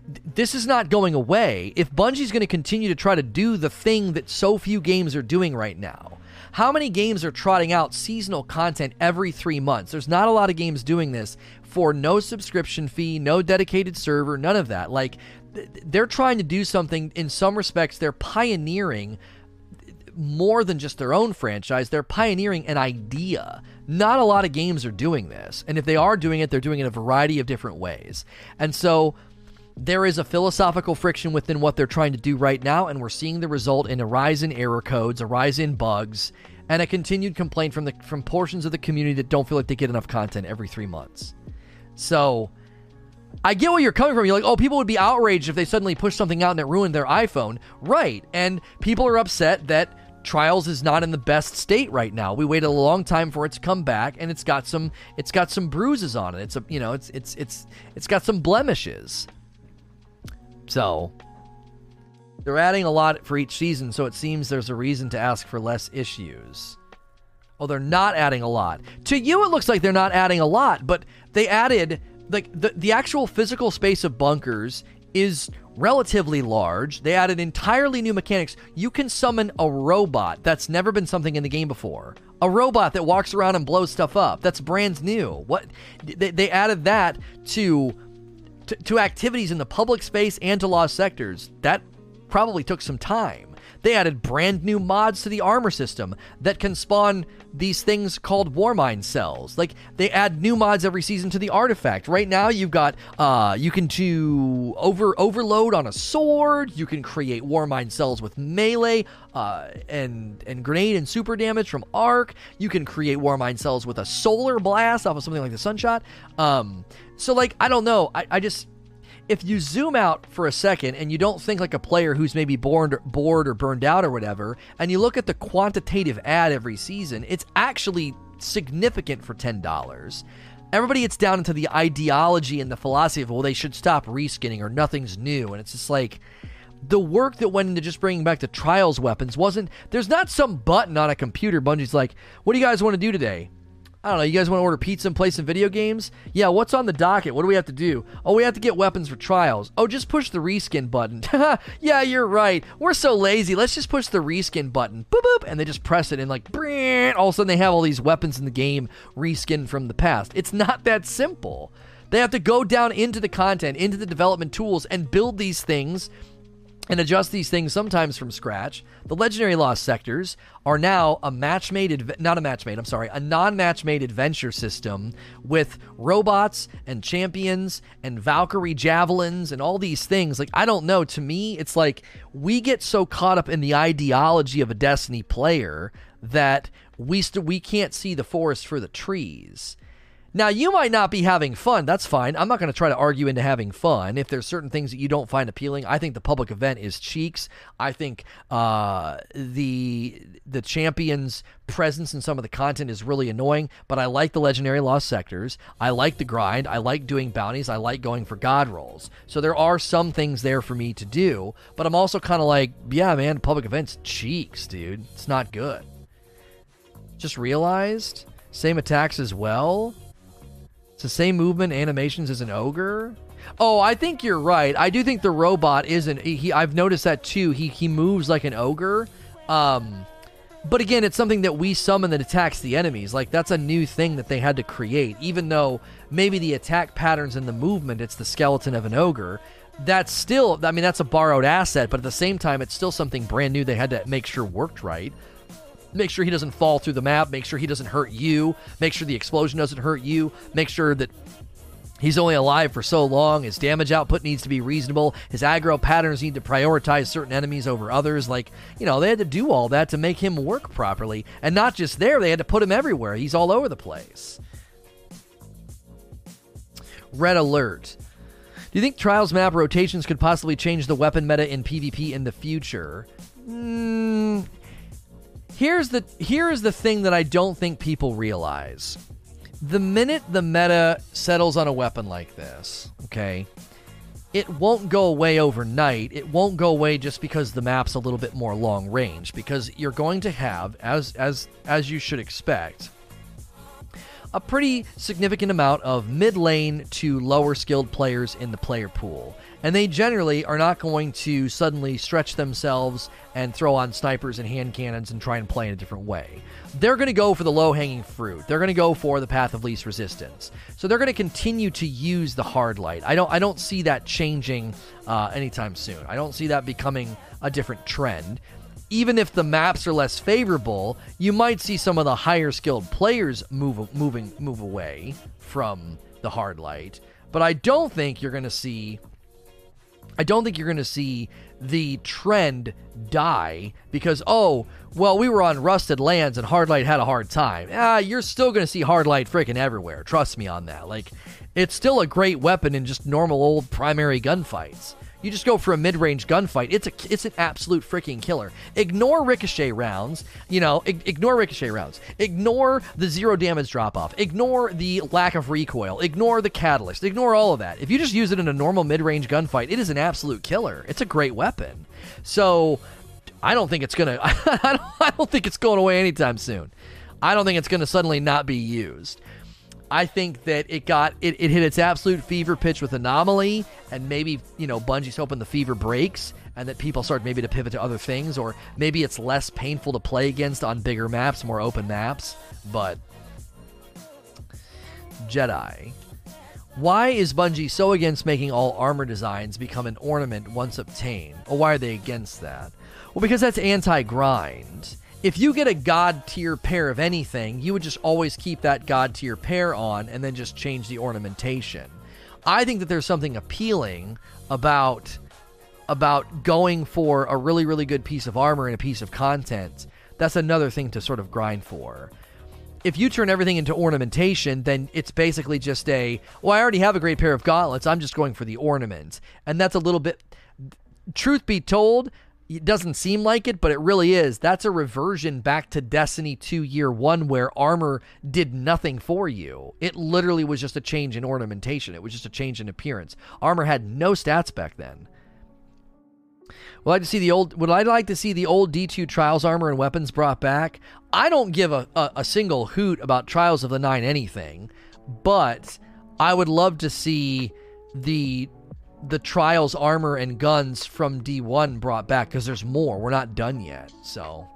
this is not going away if Bungie's going to continue to try to do the thing that so few games are doing right now. How many games are trotting out seasonal content every three months? There's not a lot of games doing this for no subscription fee, no dedicated server, none of that. Like, they're trying to do something, in some respects, they're pioneering more than just their own franchise, they're pioneering an idea. Not a lot of games are doing this. And if they are doing it, they're doing it in a variety of different ways. And so there is a philosophical friction within what they're trying to do right now, and we're seeing the result in a rise in error codes, a rise in bugs, and a continued complaint from the from portions of the community that don't feel like they get enough content every three months. So I get where you're coming from. You're like, oh, people would be outraged if they suddenly push something out and it ruined their iPhone. Right. And people are upset that Trials is not in the best state right now. We waited a long time for it to come back, and it's got some it's got some bruises on it. It's a you know it's it's it's it's got some blemishes. So they're adding a lot for each season, so it seems there's a reason to ask for less issues. Oh, they're not adding a lot. To you, it looks like they're not adding a lot, but they added like the the actual physical space of bunkers is relatively large. They added entirely new mechanics. You can summon a robot that's never been something in the game before. A robot that walks around and blows stuff up. That's brand new. What they, they added that to, to to activities in the public space and to lost sectors. That probably took some time. They added brand new mods to the armor system that can spawn these things called Warmind cells. Like they add new mods every season to the artifact. Right now you've got uh you can do over overload on a sword, you can create Warmind cells with melee uh and and grenade and super damage from arc. You can create Warmind cells with a solar blast off of something like the Sunshot. Um so like I don't know. I, I just if you zoom out for a second and you don't think like a player who's maybe bored, bored or burned out or whatever, and you look at the quantitative ad every season, it's actually significant for $10. Everybody gets down into the ideology and the philosophy of, well, they should stop reskinning or nothing's new. And it's just like, the work that went into just bringing back the trials weapons wasn't, there's not some button on a computer. Bungie's like, what do you guys want to do today? I don't know. You guys want to order pizza and play some video games? Yeah, what's on the docket? What do we have to do? Oh, we have to get weapons for trials. Oh, just push the reskin button. yeah, you're right. We're so lazy. Let's just push the reskin button. Boop boop, and they just press it, and like, all of a sudden they have all these weapons in the game reskin from the past. It's not that simple. They have to go down into the content, into the development tools, and build these things and adjust these things sometimes from scratch. The legendary lost sectors are now a match made, not a match made, I'm sorry, a non match made adventure system with robots and champions and Valkyrie javelins and all these things. Like, I don't know. To me, it's like we get so caught up in the ideology of a Destiny player that we, st- we can't see the forest for the trees. Now, you might not be having fun. That's fine. I'm not going to try to argue into having fun. If there's certain things that you don't find appealing, I think the public event is cheeks. I think uh, the the champions' presence in some of the content is really annoying. But I like the legendary lost sectors. I like the grind. I like doing bounties. I like going for god rolls. So there are some things there for me to do. But I'm also kind of like, yeah, man, public events cheeks, dude. It's not good. Just realized same attacks as well. It's the same movement animations as an ogre. Oh, I think you're right. I do think the robot isn't. He, I've noticed that too. He he moves like an ogre. Um, but again, it's something that we summon that attacks the enemies. Like that's a new thing that they had to create. Even though maybe the attack patterns and the movement, it's the skeleton of an ogre. That's still. I mean, that's a borrowed asset. But at the same time, it's still something brand new. They had to make sure worked right make sure he doesn't fall through the map, make sure he doesn't hurt you, make sure the explosion doesn't hurt you, make sure that He's only alive for so long. His damage output needs to be reasonable. His aggro patterns need to prioritize certain enemies over others. Like, you know, they had to do all that to make him work properly. And not just there, they had to put him everywhere. He's all over the place. Red Alert. Do you think Trials map rotations could possibly change the weapon meta in PvP in the future? Mm, Here's the here is the thing that I don't think people realize. The minute the meta settles on a weapon like this, okay, it won't go away overnight. It won't go away just because the map's a little bit more long range because you're going to have as as as you should expect a pretty significant amount of mid lane to lower skilled players in the player pool and they generally are not going to suddenly stretch themselves and throw on snipers and hand cannons and try and play in a different way. They're going to go for the low hanging fruit. They're going to go for the path of least resistance. So they're going to continue to use the hard light. I don't I don't see that changing uh, anytime soon. I don't see that becoming a different trend. Even if the maps are less favorable, you might see some of the higher skilled players move moving move away from the hard light. But I don't think you're going to see I don't think you're going to see the trend die because, oh, well, we were on rusted lands and Hardlight had a hard time. Ah, you're still going to see Hardlight freaking everywhere. Trust me on that. Like, it's still a great weapon in just normal old primary gunfights. You just go for a mid-range gunfight. It's a it's an absolute freaking killer. Ignore ricochet rounds. You know, ig- ignore ricochet rounds. Ignore the zero damage drop off. Ignore the lack of recoil. Ignore the catalyst. Ignore all of that. If you just use it in a normal mid-range gunfight, it is an absolute killer. It's a great weapon. So I don't think it's gonna. I don't, I don't think it's going away anytime soon. I don't think it's gonna suddenly not be used. I think that it got it, it hit its absolute fever pitch with anomaly, and maybe you know Bungie's hoping the fever breaks, and that people start maybe to pivot to other things, or maybe it's less painful to play against on bigger maps, more open maps. But Jedi, why is Bungie so against making all armor designs become an ornament once obtained? Or why are they against that? Well, because that's anti-grind if you get a god tier pair of anything, you would just always keep that god tier pair on and then just change the ornamentation. I think that there's something appealing about about going for a really really good piece of armor and a piece of content. That's another thing to sort of grind for. If you turn everything into ornamentation, then it's basically just a, well, I already have a great pair of gauntlets. I'm just going for the ornament. And that's a little bit truth be told, it doesn't seem like it, but it really is. That's a reversion back to Destiny 2 Year 1 where armor did nothing for you. It literally was just a change in ornamentation, it was just a change in appearance. Armor had no stats back then. Would I like to see the old would I like to see the old D2 Trials armor and weapons brought back? I don't give a, a, a single hoot about Trials of the Nine anything, but I would love to see the the trials armor and guns from D1 brought back because there's more. We're not done yet. So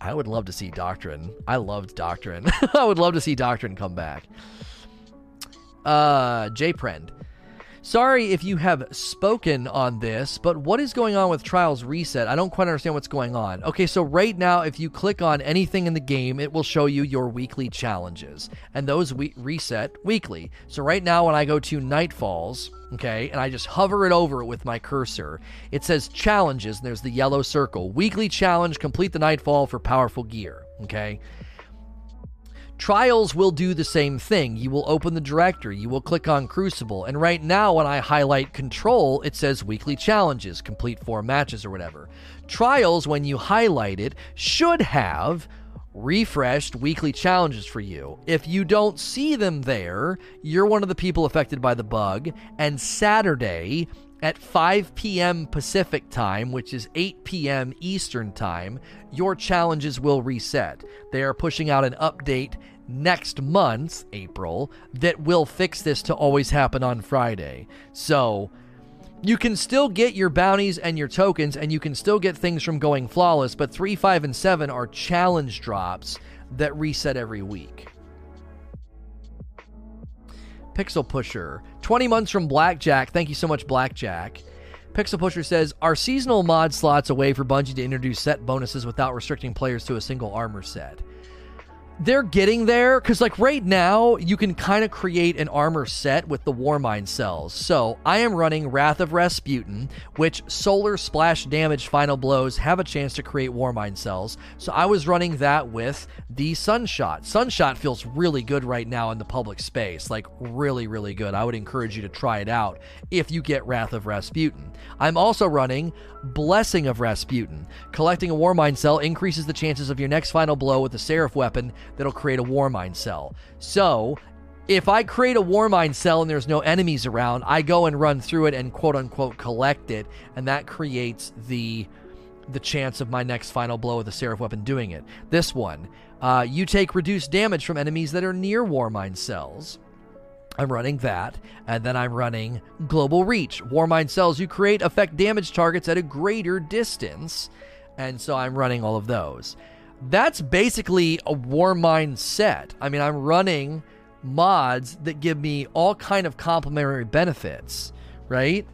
I would love to see Doctrine. I loved Doctrine. I would love to see Doctrine come back. Uh, J Prend. Sorry if you have spoken on this, but what is going on with Trials Reset? I don't quite understand what's going on. Okay, so right now, if you click on anything in the game, it will show you your weekly challenges, and those we- reset weekly. So right now, when I go to Nightfalls, okay, and I just hover it over with my cursor, it says challenges, and there's the yellow circle. Weekly challenge, complete the Nightfall for powerful gear, okay? Trials will do the same thing. You will open the directory, you will click on Crucible, and right now when I highlight Control, it says Weekly Challenges, complete four matches or whatever. Trials, when you highlight it, should have refreshed weekly challenges for you. If you don't see them there, you're one of the people affected by the bug, and Saturday, at 5 p.m. Pacific time, which is 8 p.m. Eastern time, your challenges will reset. They are pushing out an update next month, April, that will fix this to always happen on Friday. So, you can still get your bounties and your tokens, and you can still get things from going flawless, but 3, 5, and 7 are challenge drops that reset every week. Pixel Pusher. 20 months from Blackjack. Thank you so much, Blackjack. Pixel Pusher says, Are seasonal mod slots a way for Bungie to introduce set bonuses without restricting players to a single armor set? They're getting there because like right now you can kind of create an armor set with the war warmind cells. So i am running wrath of rasputin which solar splash damage final blows have a chance to create war warmind cells. So i was running that with the sunshot. Sunshot feels really good right now in the public space like really really good. I would encourage you to try it out if you get wrath of rasputin. I'm also running blessing of rasputin collecting a warmind cell increases the chances of your next final blow with a seraph weapon that'll create a Warmind cell. So, if I create a Warmind cell and there's no enemies around, I go and run through it and quote unquote collect it, and that creates the the chance of my next final blow with a Seraph weapon doing it. This one, uh, you take reduced damage from enemies that are near Warmind cells. I'm running that, and then I'm running Global Reach. Warmind cells you create affect damage targets at a greater distance, and so I'm running all of those that's basically a Warmind set. I mean, I'm running mods that give me all kind of complementary benefits, right?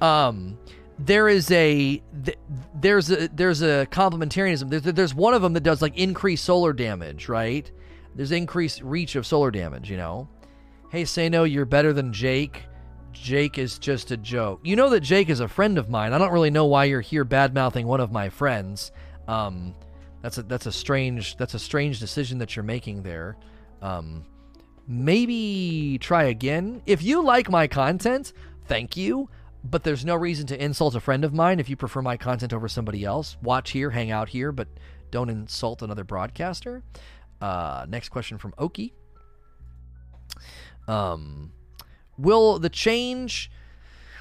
Um, there is a there's a there's a complementarianism. There's there's one of them that does like increased solar damage, right? There's increased reach of solar damage. You know, hey, say no, you're better than Jake. Jake is just a joke. You know that Jake is a friend of mine. I don't really know why you're here bad mouthing one of my friends. Um, that's a that's a strange that's a strange decision that you're making there. Um, maybe try again. If you like my content, thank you. But there's no reason to insult a friend of mine if you prefer my content over somebody else. Watch here, hang out here, but don't insult another broadcaster. Uh, next question from Oki. Um, will the change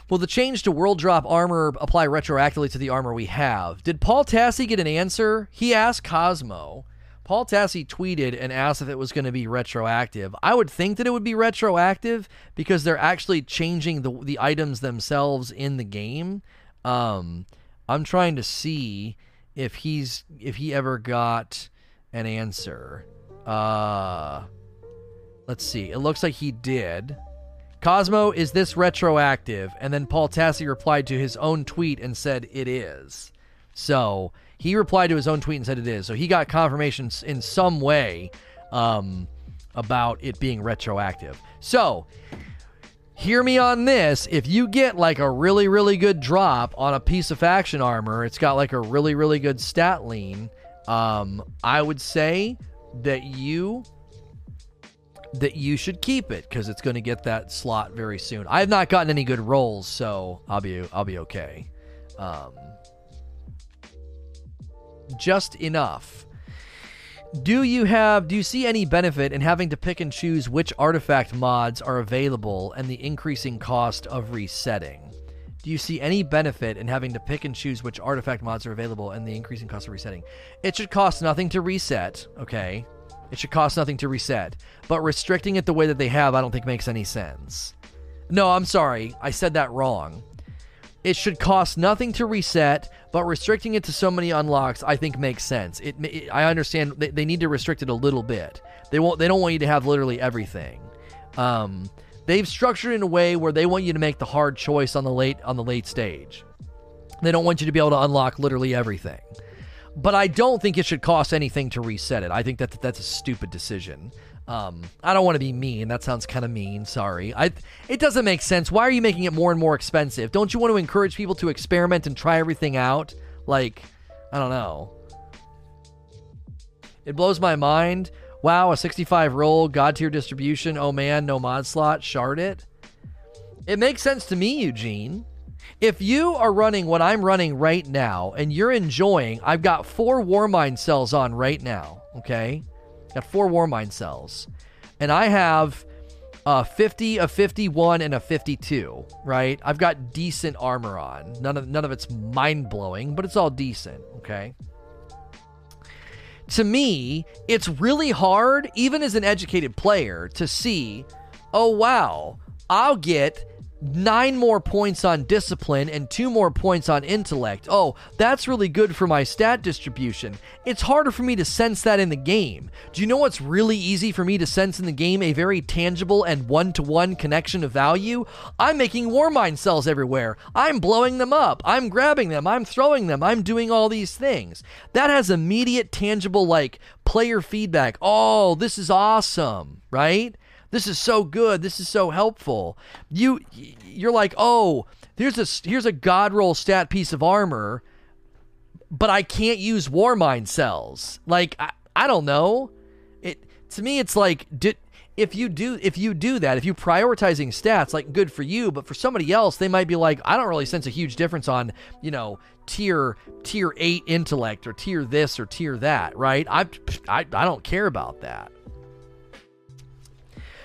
will the change to world drop armor apply retroactively to the armor we have? Did Paul Tassi get an answer? He asked Cosmo. Paul Tassi tweeted and asked if it was going to be retroactive. I would think that it would be retroactive because they're actually changing the the items themselves in the game. Um, I'm trying to see if he's if he ever got an answer. Uh, let's see. It looks like he did. Cosmo, is this retroactive? And then Paul Tassi replied to his own tweet and said it is. So he replied to his own tweet and said it is. So he got confirmation in some way um, about it being retroactive. So hear me on this. If you get like a really, really good drop on a piece of faction armor, it's got like a really, really good stat lean. Um, I would say that you that you should keep it because it's going to get that slot very soon. I have not gotten any good rolls, so I'll be I'll be okay. Um, just enough. Do you have do you see any benefit in having to pick and choose which artifact mods are available and the increasing cost of resetting? Do you see any benefit in having to pick and choose which artifact mods are available and the increasing cost of resetting? It should cost nothing to reset, okay? It should cost nothing to reset. But restricting it the way that they have, I don't think makes any sense. No, I'm sorry. I said that wrong. It should cost nothing to reset, but restricting it to so many unlocks, I think makes sense. It, it I understand they, they, need to restrict it a little bit. They won't. They don't want you to have literally everything. Um, they've structured it in a way where they want you to make the hard choice on the late on the late stage. They don't want you to be able to unlock literally everything. But I don't think it should cost anything to reset it. I think that that's a stupid decision. Um, I don't want to be mean. That sounds kind of mean. Sorry. I. It doesn't make sense. Why are you making it more and more expensive? Don't you want to encourage people to experiment and try everything out? Like, I don't know. It blows my mind. Wow, a 65 roll, god tier distribution. Oh man, no mod slot. Shard it. It makes sense to me, Eugene. If you are running what I'm running right now and you're enjoying, I've got four Warmind cells on right now. Okay. Got four Warmind cells. And I have a 50, a 51, and a 52, right? I've got decent armor on. None of none of it's mind blowing, but it's all decent, okay? To me, it's really hard, even as an educated player, to see, oh wow, I'll get nine more points on discipline and two more points on intellect. Oh, that's really good for my stat distribution. It's harder for me to sense that in the game. Do you know what's really easy for me to sense in the game? A very tangible and one to one connection of value? I'm making Warmind cells everywhere. I'm blowing them up. I'm grabbing them. I'm throwing them. I'm doing all these things. That has immediate, tangible, like player feedback. Oh, this is awesome, right? This is so good. This is so helpful. You you're like, "Oh, here's a here's a god roll stat piece of armor, but I can't use Warmind cells." Like I, I don't know. It to me it's like did if you do if you do that if you prioritizing stats like good for you but for somebody else they might be like i don't really sense a huge difference on you know tier tier 8 intellect or tier this or tier that right i i, I don't care about that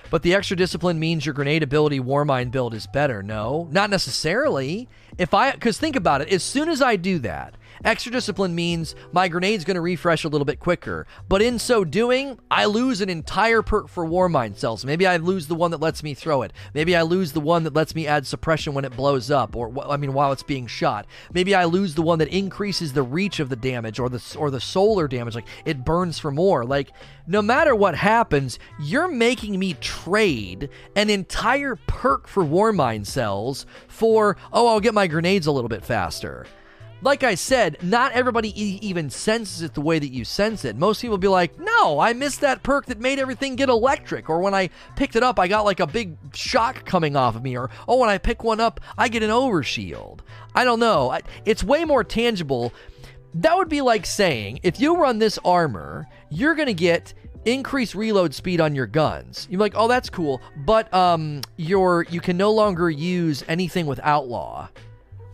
but the extra discipline means your grenade ability war Warmind build is better. No, not necessarily. If I, because think about it, as soon as I do that, Extra discipline means my grenade's going to refresh a little bit quicker. But in so doing, I lose an entire perk for Warmind cells. Maybe I lose the one that lets me throw it. Maybe I lose the one that lets me add suppression when it blows up, or I mean while it's being shot. Maybe I lose the one that increases the reach of the damage or the or the solar damage. Like it burns for more. Like no matter what happens, you're making me trade an entire perk for Warmind cells for oh I'll get my grenades a little bit faster. Like I said, not everybody e- even senses it the way that you sense it. Most people be like, no, I missed that perk that made everything get electric. Or when I picked it up, I got like a big shock coming off of me. Or, oh, when I pick one up, I get an overshield. I don't know. It's way more tangible. That would be like saying, if you run this armor, you're going to get increased reload speed on your guns. You're like, oh, that's cool, but um, your you can no longer use anything with outlaw.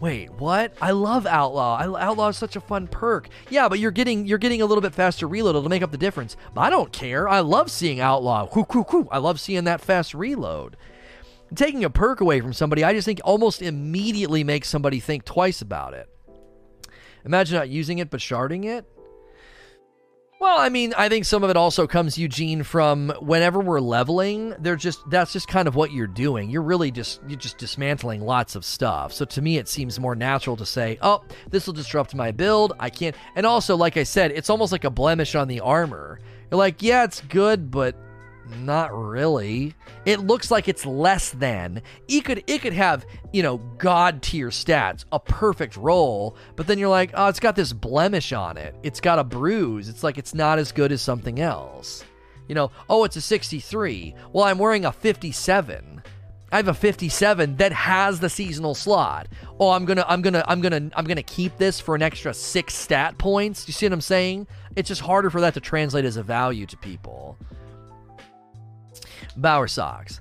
Wait, what? I love Outlaw. I, Outlaw is such a fun perk. Yeah, but you're getting you're getting a little bit faster reload. It'll make up the difference. But I don't care. I love seeing Outlaw. Whoo, whoo, whoo. I love seeing that fast reload. Taking a perk away from somebody, I just think almost immediately makes somebody think twice about it. Imagine not using it but sharding it. Well, I mean, I think some of it also comes, Eugene, from whenever we're leveling, they're just that's just kind of what you're doing. You're really just you're just dismantling lots of stuff. So to me, it seems more natural to say, "Oh, this will disrupt my build. I can't." And also, like I said, it's almost like a blemish on the armor. You're like, "Yeah, it's good, but not really. It looks like it's less than. It could it could have, you know, god tier stats, a perfect roll, but then you're like, "Oh, it's got this blemish on it. It's got a bruise. It's like it's not as good as something else." You know, "Oh, it's a 63." Well, I'm wearing a 57. I have a 57 that has the seasonal slot. Oh, I'm to I'm to I'm to I'm to keep this for an extra 6 stat points. You see what I'm saying? It's just harder for that to translate as a value to people. Bower Socks.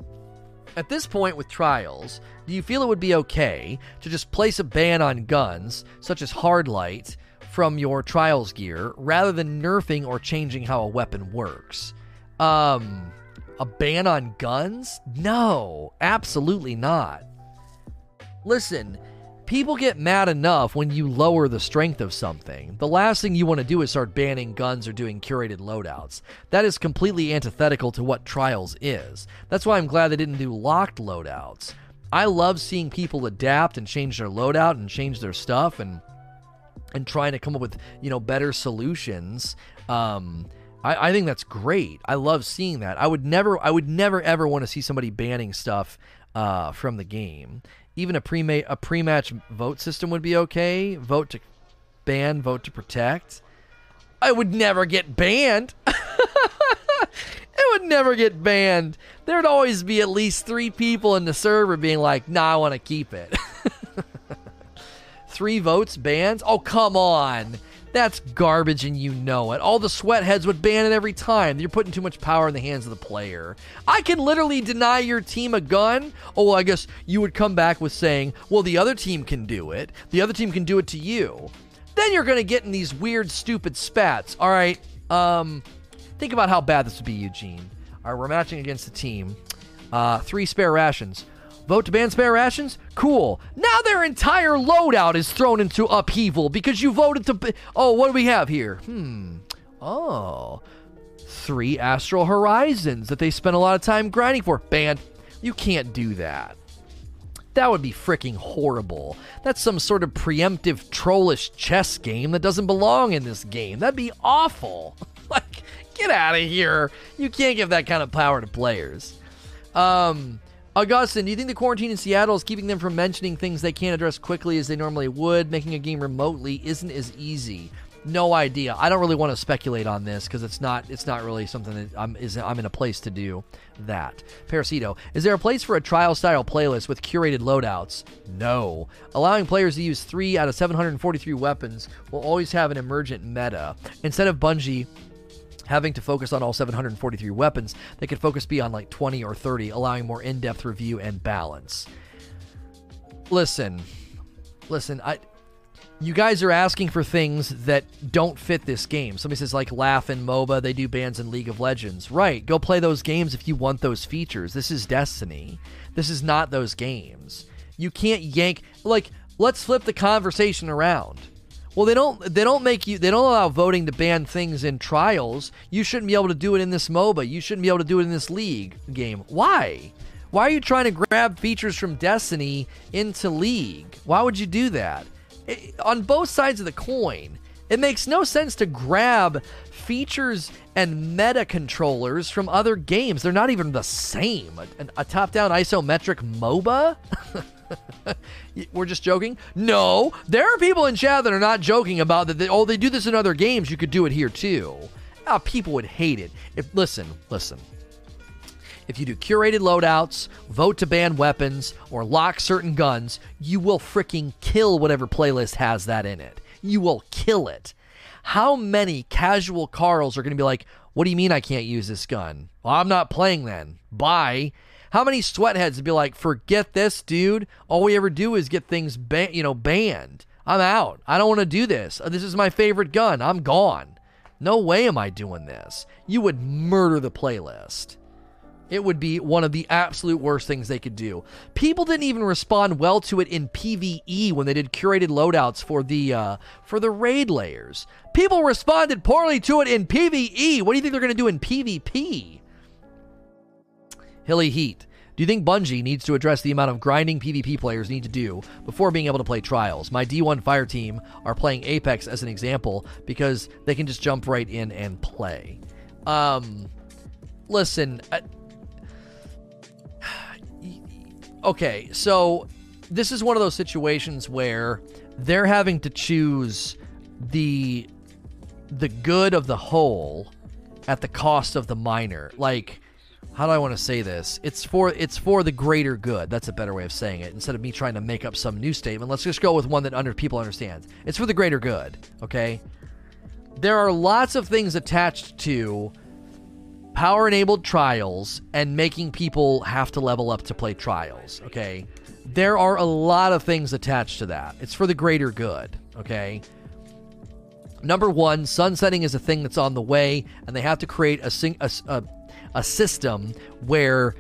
At this point with trials, do you feel it would be okay to just place a ban on guns, such as hard Hardlight, from your trials gear, rather than nerfing or changing how a weapon works? Um, a ban on guns? No, absolutely not. Listen, People get mad enough when you lower the strength of something. The last thing you want to do is start banning guns or doing curated loadouts. That is completely antithetical to what Trials is. That's why I'm glad they didn't do locked loadouts. I love seeing people adapt and change their loadout and change their stuff and and trying to come up with you know better solutions. Um, I, I think that's great. I love seeing that. I would never, I would never ever want to see somebody banning stuff uh, from the game even a pre a pre-match vote system would be okay. Vote to ban, vote to protect. I would never get banned. it would never get banned. There'd always be at least three people in the server being like, "Nah, I want to keep it." three votes bans? Oh, come on. That's garbage and you know it. All the sweatheads would ban it every time. You're putting too much power in the hands of the player. I can literally deny your team a gun. Oh, well, I guess you would come back with saying, well, the other team can do it. The other team can do it to you. Then you're going to get in these weird, stupid spats. All right. Um, think about how bad this would be, Eugene. All right, we're matching against the team. Uh, three spare rations. Vote to ban spare rations? Cool. Now their entire loadout is thrown into upheaval because you voted to. Oh, what do we have here? Hmm. Oh. Three Astral Horizons that they spent a lot of time grinding for. Banned. You can't do that. That would be freaking horrible. That's some sort of preemptive trollish chess game that doesn't belong in this game. That'd be awful. like, get out of here. You can't give that kind of power to players. Um, Augustine, do you think the quarantine in Seattle is keeping them from mentioning things they can't address quickly as they normally would? Making a game remotely isn't as easy. No idea. I don't really want to speculate on this because it's not it's not really something that I'm is I'm in a place to do that. Parasito, is there a place for a trial style playlist with curated loadouts? No. Allowing players to use three out of 743 weapons will always have an emergent meta. Instead of Bungie having to focus on all 743 weapons, they could focus be on like 20 or 30, allowing more in-depth review and balance. Listen, listen, I you guys are asking for things that don't fit this game. Somebody says like Laugh and MOBA, they do bans in League of Legends. Right, go play those games if you want those features. This is Destiny. This is not those games. You can't yank like let's flip the conversation around well, they don't. They don't make you. They don't allow voting to ban things in trials. You shouldn't be able to do it in this MOBA. You shouldn't be able to do it in this League game. Why? Why are you trying to grab features from Destiny into League? Why would you do that? It, on both sides of the coin, it makes no sense to grab features and meta controllers from other games. They're not even the same. A, a top down isometric MOBA? We're just joking? No. There are people in chat that are not joking about that. They, oh, they do this in other games. You could do it here too. Ah, people would hate it. If Listen, listen. If you do curated loadouts, vote to ban weapons, or lock certain guns, you will freaking kill whatever playlist has that in it. You will kill it. How many casual Carls are going to be like, what do you mean I can't use this gun? Well, I'm not playing then. Bye. How many sweatheads would be like, forget this, dude. All we ever do is get things, you know, banned. I'm out. I don't want to do this. This is my favorite gun. I'm gone. No way am I doing this. You would murder the playlist. It would be one of the absolute worst things they could do. People didn't even respond well to it in PvE when they did curated loadouts for the uh, for the raid lairs. People responded poorly to it in PvE. What do you think they're going to do in PvP? Hilly Heat. Do you think Bungie needs to address the amount of grinding PvP players need to do before being able to play Trials? My D1 Fire team are playing Apex as an example because they can just jump right in and play. Um, listen, uh, okay, so this is one of those situations where they're having to choose the the good of the whole at the cost of the minor. Like how do I want to say this? It's for it's for the greater good. That's a better way of saying it. Instead of me trying to make up some new statement, let's just go with one that under people understand. It's for the greater good, okay? There are lots of things attached to power enabled trials and making people have to level up to play trials, okay? There are a lot of things attached to that. It's for the greater good, okay? Number one, sunsetting is a thing that's on the way, and they have to create a, sing, a, a, a system where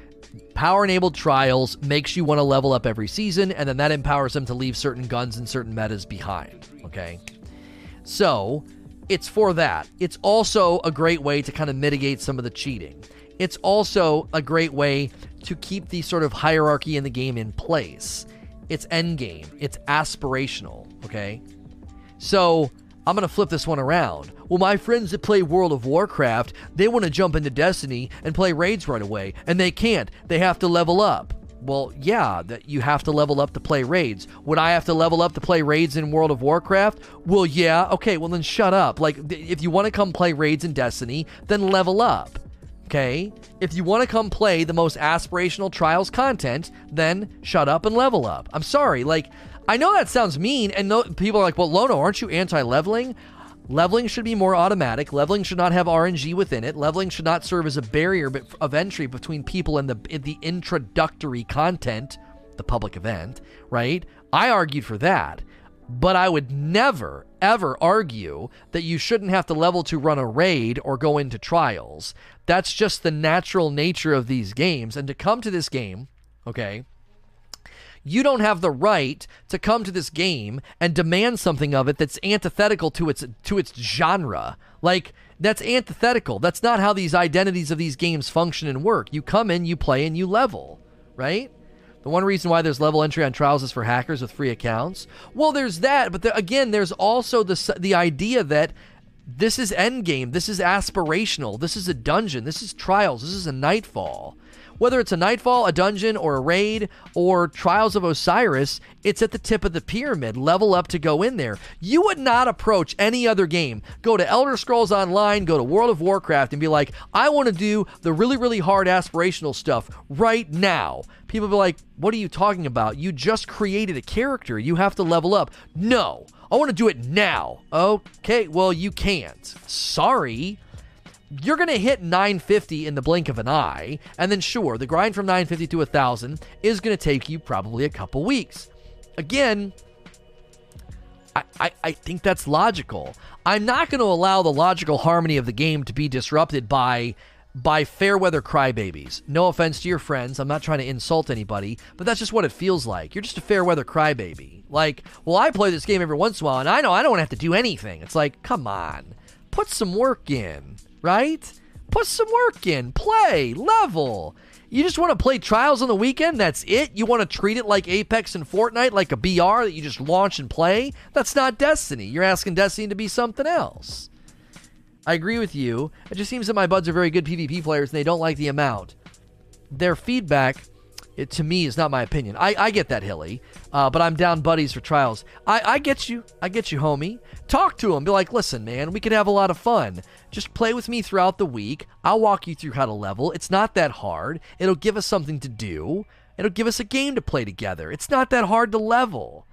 power enabled trials makes you want to level up every season, and then that empowers them to leave certain guns and certain metas behind, okay? So, it's for that. It's also a great way to kind of mitigate some of the cheating. It's also a great way to keep the sort of hierarchy in the game in place. It's end game. It's aspirational, okay? So, I'm to flip this one around. Well, my friends that play World of Warcraft, they want to jump into Destiny and play raids right away, and they can't. They have to level up. Well, yeah, that you have to level up to play raids. Would I have to level up to play raids in World of Warcraft? Well, yeah. Okay, well then shut up. Like if you want to come play raids in Destiny, then level up. Okay? If you want to come play the most aspirational trials content, then shut up and level up. I'm sorry. Like I know that sounds mean and no, people are like, "Well, Lono, aren't you anti-leveling?" Leveling should be more automatic. Leveling should not have RNG within it. Leveling should not serve as a barrier of entry between people and the the introductory content, the public event, right? I argued for that. But I would never, ever argue that you shouldn't have to level to run a raid or go into trials. That's just the natural nature of these games. And to come to this game, okay, you don't have the right to come to this game and demand something of it that's antithetical to its to its genre. Like that's antithetical. That's not how these identities of these games function and work. You come in, you play, and you level, right? The one reason why there's level entry on trials is for hackers with free accounts. Well, there's that, but the, again, there's also the the idea that this is endgame. This is aspirational. This is a dungeon. This is trials. This is a nightfall. Whether it's a Nightfall, a dungeon, or a raid, or Trials of Osiris, it's at the tip of the pyramid. Level up to go in there. You would not approach any other game. Go to Elder Scrolls Online, go to World of Warcraft, and be like, I want to do the really, really hard aspirational stuff right now. People be like, What are you talking about? You just created a character. You have to level up. No. I want to do it now. Okay, well, you can't. Sorry you're going to hit 950 in the blink of an eye, and then sure, the grind from 950 to 1000 is going to take you probably a couple weeks. Again, I, I, I think that's logical. I'm not going to allow the logical harmony of the game to be disrupted by by fair weather crybabies. No offense to your friends, I'm not trying to insult anybody, but that's just what it feels like. You're just a fair weather crybaby. Like, well, I play this game every once in a while, and I know I don't have to do anything. It's like, come on, put some work in right? Put some work in, play, level. You just want to play Trials on the weekend? That's it? You want to treat it like Apex and Fortnite, like a BR that you just launch and play? That's not Destiny. You're asking Destiny to be something else. I agree with you. It just seems that my buds are very good PvP players and they don't like the amount. Their feedback, it, to me, is not my opinion. I, I get that, Hilly, uh, but I'm down buddies for trials. I, I get you. I get you, homie. Talk to them. Be like, listen, man, we could have a lot of fun. Just play with me throughout the week. I'll walk you through how to level. It's not that hard. It'll give us something to do. It'll give us a game to play together. It's not that hard to level.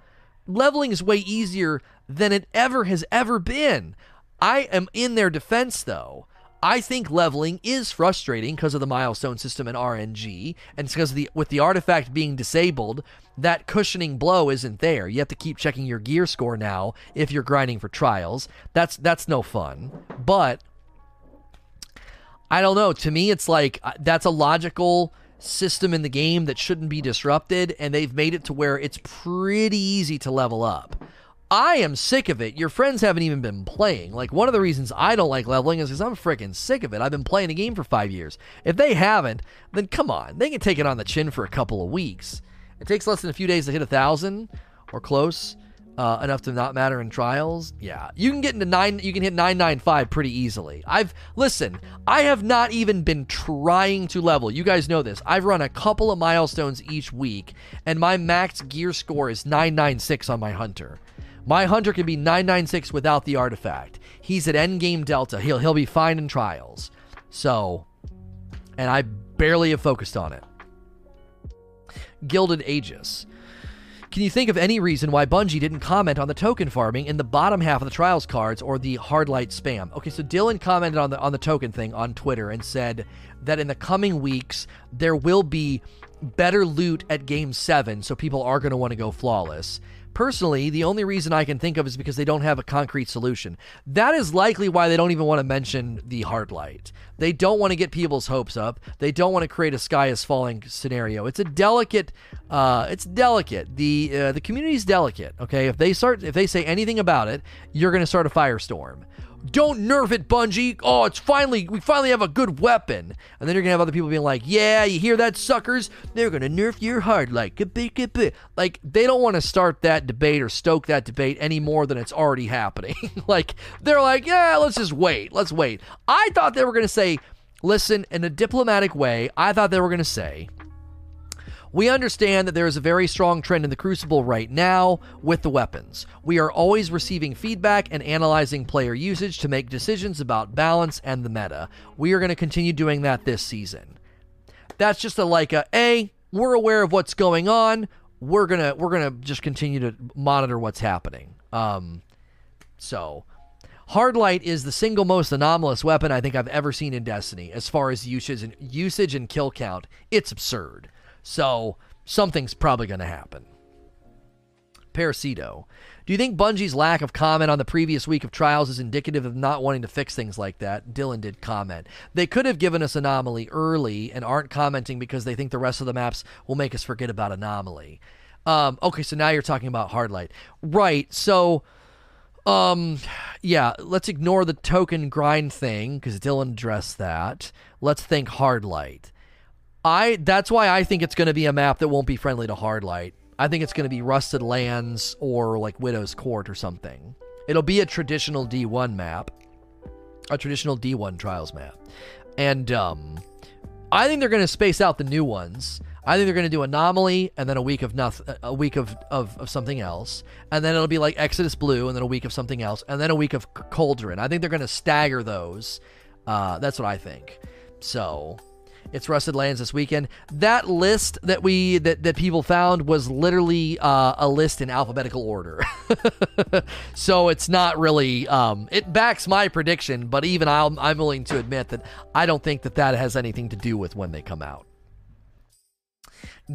Leveling is way easier than it ever has ever been. I am in their defense, though. I think leveling is frustrating because of the milestone system and RNG, and it's because the with the artifact being disabled, that cushioning blow isn't there. You have to keep checking your gear score now if you're grinding for trials. That's that's no fun. But I don't know. To me, it's like uh, that's a logical system in the game that shouldn't be disrupted, and they've made it to where it's pretty easy to level up. I am sick of it. Your friends haven't even been playing. Like, one of the reasons I don't like leveling is because I'm freaking sick of it. I've been playing the game for five years. If they haven't, then come on. They can take it on the chin for a couple of weeks. It takes less than a few days to hit a thousand or close uh, enough to not matter in trials, yeah, you can get into nine. You can hit nine nine five pretty easily. I've listen. I have not even been trying to level. You guys know this. I've run a couple of milestones each week, and my max gear score is nine nine six on my hunter. My hunter can be nine nine six without the artifact. He's at endgame delta. He'll he'll be fine in trials. So, and I barely have focused on it. Gilded Aegis. Can you think of any reason why Bungie didn't comment on the token farming in the bottom half of the trials cards or the hard light spam? Okay, so Dylan commented on the on the token thing on Twitter and said that in the coming weeks there will be better loot at game 7 so people are going to want to go flawless. Personally, the only reason I can think of is because they don't have a concrete solution. That is likely why they don't even want to mention the hard light. They don't want to get people's hopes up. They don't want to create a sky is falling scenario. It's a delicate. Uh, it's delicate. The uh, the community is delicate. Okay, if they start, if they say anything about it, you're going to start a firestorm. Don't nerf it, Bungie. Oh, it's finally we finally have a good weapon. And then you're gonna have other people being like, "Yeah, you hear that, suckers? They're gonna nerf your hard like like they don't want to start that debate or stoke that debate any more than it's already happening. like they're like, yeah, let's just wait. Let's wait. I thought they were gonna say, listen, in a diplomatic way. I thought they were gonna say we understand that there is a very strong trend in the Crucible right now with the weapons. We are always receiving feedback and analyzing player usage to make decisions about balance and the meta. We are going to continue doing that this season. That's just a like a a we're aware of what's going on. We're gonna we're gonna just continue to monitor what's happening. Um, so Hardlight is the single most anomalous weapon I think I've ever seen in Destiny as far as usage and usage and kill count. It's absurd. So something's probably going to happen. Parasito. Do you think Bungie's lack of comment on the previous week of trials is indicative of not wanting to fix things like that? Dylan did comment. They could have given us Anomaly early and aren't commenting because they think the rest of the maps will make us forget about Anomaly. Um, okay, so now you're talking about Hardlight. Right, so um yeah, let's ignore the token grind thing because Dylan addressed that. Let's think Hardlight. I that's why I think it's going to be a map that won't be friendly to hardlight. I think it's going to be Rusted Lands or like Widow's Court or something. It'll be a traditional D1 map, a traditional D1 trials map, and um, I think they're going to space out the new ones. I think they're going to do Anomaly and then a week of nothing, a week of, of, of something else, and then it'll be like Exodus Blue and then a week of something else, and then a week of Cauldron. I think they're going to stagger those. Uh, that's what I think. So it's Rusted Lands this weekend. That list that we that, that people found was literally uh, a list in alphabetical order. so it's not really um, it backs my prediction, but even i I'm willing to admit that I don't think that that has anything to do with when they come out.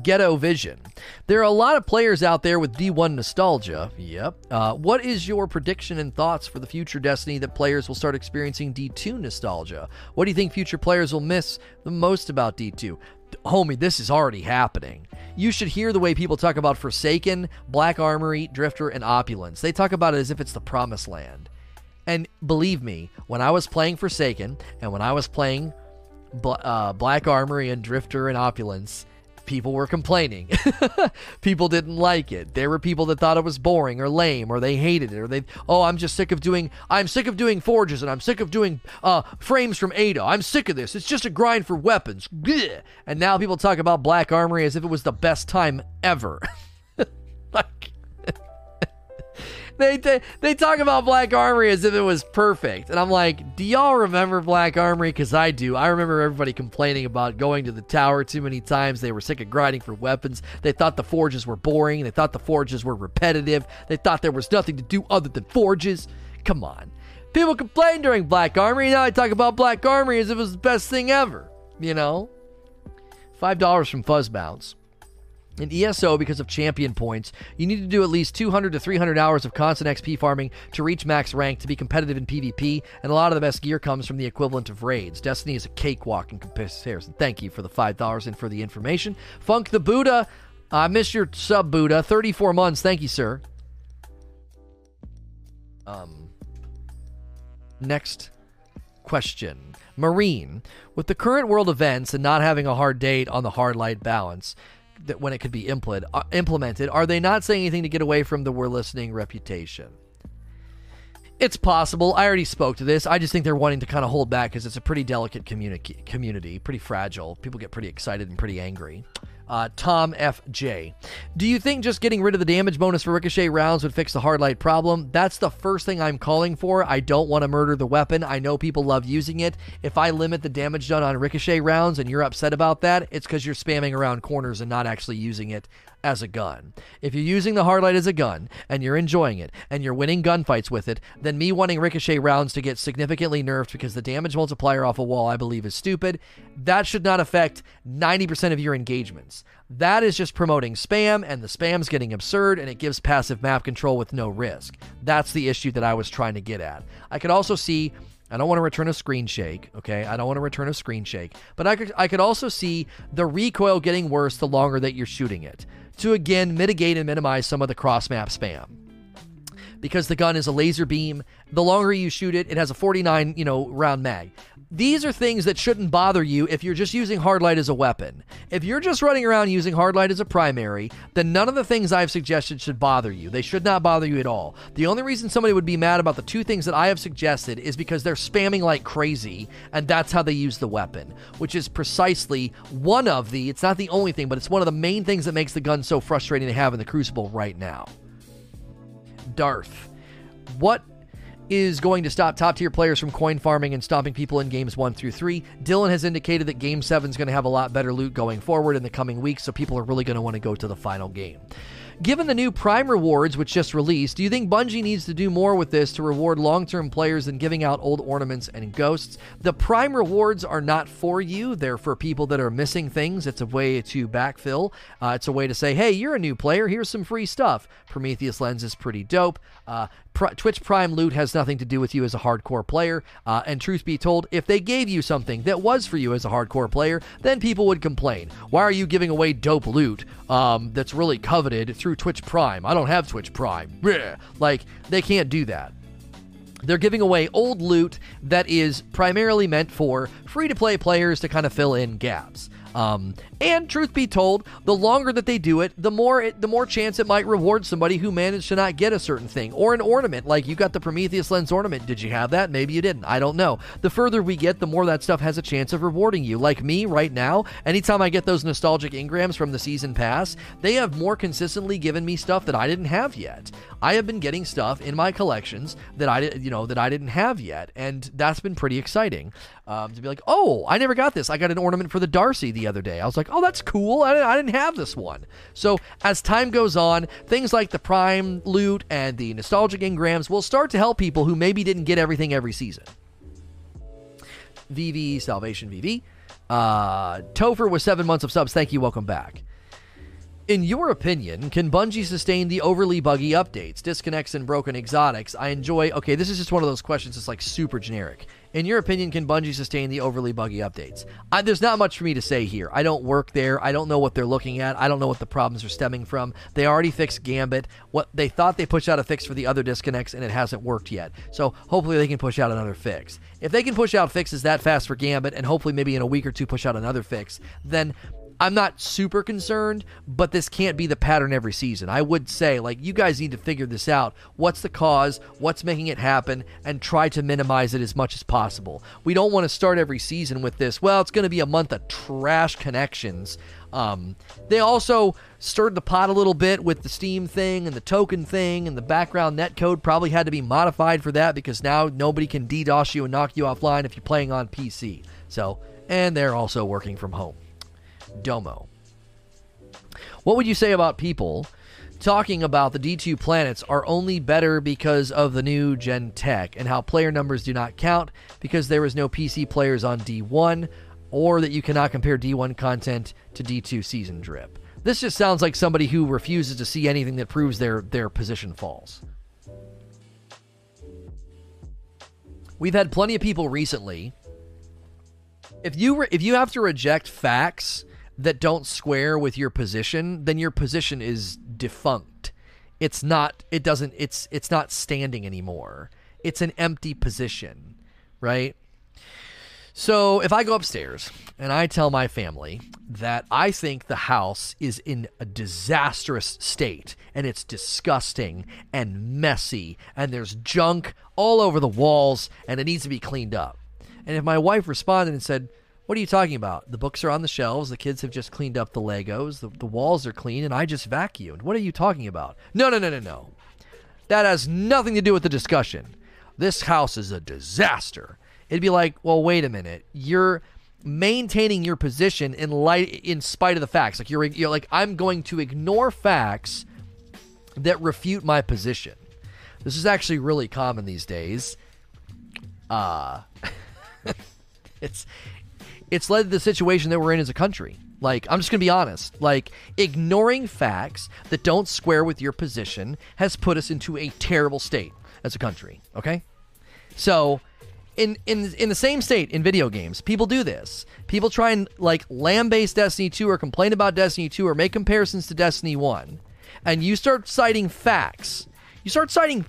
Ghetto Vision. There are a lot of players out there with D1 nostalgia. Yep. Uh, what is your prediction and thoughts for the future Destiny that players will start experiencing D2 nostalgia? What do you think future players will miss the most about D2? Homie, this is already happening. You should hear the way people talk about Forsaken, Black Armory, Drifter, and Opulence. They talk about it as if it's the promised land. And believe me, when I was playing Forsaken and when I was playing uh, Black Armory and Drifter and Opulence, people were complaining. people didn't like it. There were people that thought it was boring or lame or they hated it or they oh I'm just sick of doing I'm sick of doing forges and I'm sick of doing uh, frames from Ada. I'm sick of this. It's just a grind for weapons. And now people talk about Black Armory as if it was the best time ever. like they, they they talk about Black Armory as if it was perfect, and I'm like, do y'all remember Black Armory? Because I do. I remember everybody complaining about going to the tower too many times. They were sick of grinding for weapons. They thought the forges were boring. They thought the forges were repetitive. They thought there was nothing to do other than forges. Come on, people complained during Black Armory. Now I talk about Black Armory as if it was the best thing ever. You know, five dollars from Fuzz Bounce. In ESO, because of champion points, you need to do at least 200 to 300 hours of constant XP farming to reach max rank to be competitive in PvP, and a lot of the best gear comes from the equivalent of raids. Destiny is a cakewalk in comparison. Thank you for the $5 and for the information. Funk the Buddha, I miss your sub, Buddha. 34 months. Thank you, sir. Um, next question. Marine, with the current world events and not having a hard date on the hard light balance, that when it could be implement, uh, implemented, are they not saying anything to get away from the we're listening reputation? It's possible. I already spoke to this. I just think they're wanting to kind of hold back because it's a pretty delicate communi- community, pretty fragile. People get pretty excited and pretty angry. Uh, Tom F.J. Do you think just getting rid of the damage bonus for ricochet rounds would fix the hard light problem? That's the first thing I'm calling for. I don't want to murder the weapon. I know people love using it. If I limit the damage done on ricochet rounds and you're upset about that, it's because you're spamming around corners and not actually using it as a gun. If you're using the hardlight as a gun and you're enjoying it and you're winning gunfights with it, then me wanting ricochet rounds to get significantly nerfed because the damage multiplier off a wall I believe is stupid, that should not affect 90% of your engagements. That is just promoting spam and the spam's getting absurd and it gives passive map control with no risk. That's the issue that I was trying to get at. I could also see I don't want to return a screen shake, okay? I don't want to return a screen shake. But I could I could also see the recoil getting worse the longer that you're shooting it to again mitigate and minimize some of the cross map spam. Because the gun is a laser beam, the longer you shoot it, it has a 49, you know, round mag. These are things that shouldn't bother you if you're just using hardlight as a weapon. If you're just running around using hardlight as a primary, then none of the things I've suggested should bother you. They should not bother you at all. The only reason somebody would be mad about the two things that I have suggested is because they're spamming like crazy, and that's how they use the weapon, which is precisely one of the, it's not the only thing, but it's one of the main things that makes the gun so frustrating to have in the Crucible right now. Darth. What is going to stop top tier players from coin farming and stopping people in games 1 through 3. Dylan has indicated that game 7 is going to have a lot better loot going forward in the coming weeks, so people are really going to want to go to the final game. Given the new Prime rewards, which just released, do you think Bungie needs to do more with this to reward long term players than giving out old ornaments and ghosts? The Prime rewards are not for you, they're for people that are missing things. It's a way to backfill. Uh, it's a way to say, hey, you're a new player, here's some free stuff. Prometheus Lens is pretty dope. Uh, Twitch Prime loot has nothing to do with you as a hardcore player. Uh, and truth be told, if they gave you something that was for you as a hardcore player, then people would complain. Why are you giving away dope loot um, that's really coveted through Twitch Prime? I don't have Twitch Prime. Blech. Like, they can't do that. They're giving away old loot that is primarily meant for free to play players to kind of fill in gaps. Um, and truth be told, the longer that they do it, the more it, the more chance it might reward somebody who managed to not get a certain thing or an ornament. Like you got the Prometheus lens ornament. Did you have that? Maybe you didn't. I don't know. The further we get, the more that stuff has a chance of rewarding you. Like me right now, anytime I get those nostalgic engrams from the season pass, they have more consistently given me stuff that I didn't have yet. I have been getting stuff in my collections that I you know that I didn't have yet, and that's been pretty exciting um, to be like, oh, I never got this. I got an ornament for the Darcy the other day. I was like, oh, that's cool. I didn't, I didn't have this one. So as time goes on, things like the Prime loot and the nostalgic engrams will start to help people who maybe didn't get everything every season. VV Salvation VV. Uh, Topher with seven months of subs. Thank you. Welcome back. In your opinion, can Bungie sustain the overly buggy updates, disconnects, and broken exotics? I enjoy. Okay, this is just one of those questions that's like super generic. In your opinion, can Bungie sustain the overly buggy updates? I, there's not much for me to say here. I don't work there. I don't know what they're looking at. I don't know what the problems are stemming from. They already fixed Gambit. What they thought they pushed out a fix for the other disconnects, and it hasn't worked yet. So hopefully they can push out another fix. If they can push out fixes that fast for Gambit, and hopefully maybe in a week or two push out another fix, then I'm not super concerned, but this can't be the pattern every season. I would say, like, you guys need to figure this out. What's the cause? What's making it happen? And try to minimize it as much as possible. We don't want to start every season with this. Well, it's going to be a month of trash connections. Um, they also stirred the pot a little bit with the Steam thing and the token thing, and the background netcode probably had to be modified for that because now nobody can DDoS you and knock you offline if you're playing on PC. So, and they're also working from home. Domo. What would you say about people talking about the D2 planets are only better because of the new gen tech and how player numbers do not count because there is no PC players on D1 or that you cannot compare D1 content to D2 season drip? This just sounds like somebody who refuses to see anything that proves their their position falls. We've had plenty of people recently if you re- if you have to reject facts that don't square with your position, then your position is defunct. It's not it doesn't it's it's not standing anymore. It's an empty position, right? So, if I go upstairs and I tell my family that I think the house is in a disastrous state and it's disgusting and messy and there's junk all over the walls and it needs to be cleaned up. And if my wife responded and said, what are you talking about? The books are on the shelves. The kids have just cleaned up the Legos. The, the walls are clean, and I just vacuumed. What are you talking about? No, no, no, no, no. That has nothing to do with the discussion. This house is a disaster. It'd be like, well, wait a minute. You're maintaining your position in light, in spite of the facts. Like you're, you're like, I'm going to ignore facts that refute my position. This is actually really common these days. Uh it's it's led to the situation that we're in as a country. Like, I'm just going to be honest. Like, ignoring facts that don't square with your position has put us into a terrible state as a country. Okay? So, in, in, in the same state in video games, people do this. People try and, like, lambaste Destiny 2 or complain about Destiny 2 or make comparisons to Destiny 1. And you start citing facts. You start citing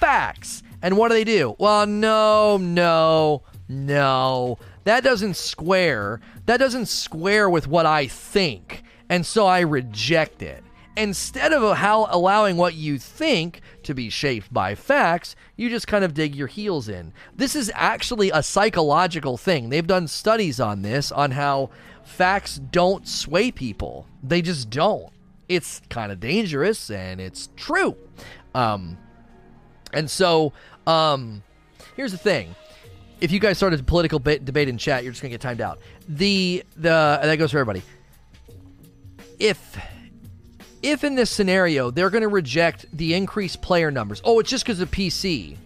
facts. And what do they do? Well, no, no, no that doesn't square. That doesn't square with what I think. And so I reject it. Instead of how allowing what you think to be shaped by facts, you just kind of dig your heels in. This is actually a psychological thing. They've done studies on this on how facts don't sway people. They just don't. It's kind of dangerous and it's true. Um and so um here's the thing if you guys started a political ba- debate in chat, you're just gonna get timed out. The the that goes for everybody. If if in this scenario they're to reject the increased player numbers, oh, it's just because of PC.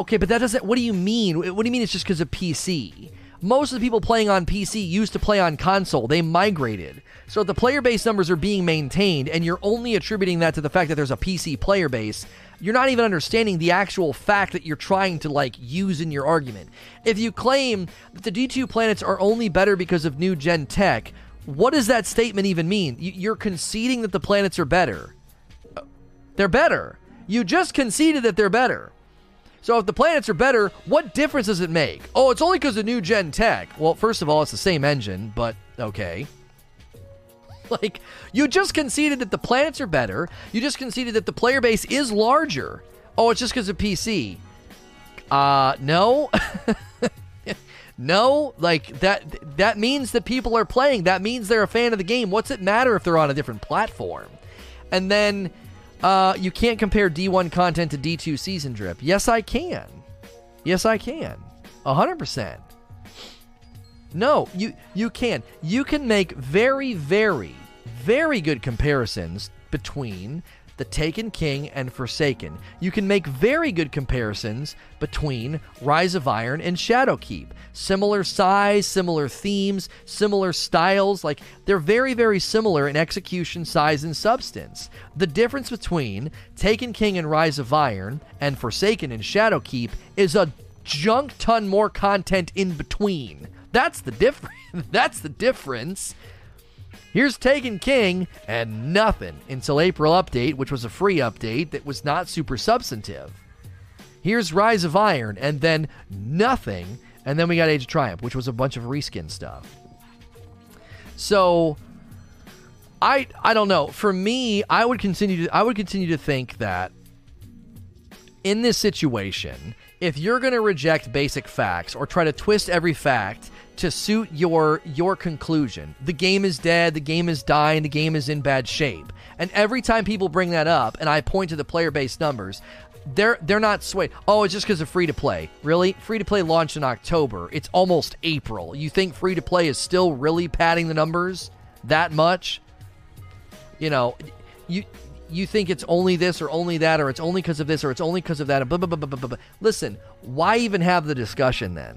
Okay, but that doesn't. What do you mean? What do you mean it's just because of PC? Most of the people playing on PC used to play on console. They migrated. So the player base numbers are being maintained, and you're only attributing that to the fact that there's a PC player base you're not even understanding the actual fact that you're trying to like use in your argument. If you claim that the D2 planets are only better because of new gen tech, what does that statement even mean? You're conceding that the planets are better. Uh, they're better. You just conceded that they're better. So if the planets are better, what difference does it make? Oh, it's only because of new gen tech. Well, first of all, it's the same engine, but okay. like, you just conceded that the planets are better. You just conceded that the player base is larger. Oh, it's just because of PC. Uh, no. no, like that that means that people are playing. That means they're a fan of the game. What's it matter if they're on a different platform? And then uh, you can't compare D1 content to D2 season drip. Yes, I can. Yes, I can. 100%. No, you you can. You can make very very very good comparisons between the Taken King and Forsaken. You can make very good comparisons between Rise of Iron and Shadowkeep. Similar size, similar themes, similar styles. Like, they're very, very similar in execution, size, and substance. The difference between Taken King and Rise of Iron and Forsaken and Shadowkeep is a junk ton more content in between. That's the difference. That's the difference. Here's Taken King and nothing until April update, which was a free update that was not super substantive. Here's Rise of Iron and then nothing, and then we got Age of Triumph, which was a bunch of reskin stuff. So I I don't know. For me, I would continue to I would continue to think that in this situation, if you're going to reject basic facts or try to twist every fact to suit your your conclusion, the game is dead, the game is dying, the game is in bad shape. And every time people bring that up and I point to the player-based numbers, they're they're not swayed. Oh, it's just because of free to play. Really? Free to play launched in October. It's almost April. You think free to play is still really padding the numbers that much? You know, you you think it's only this or only that or it's only because of this or it's only because of that. Blah, blah, blah, blah, blah, blah. Listen, why even have the discussion then?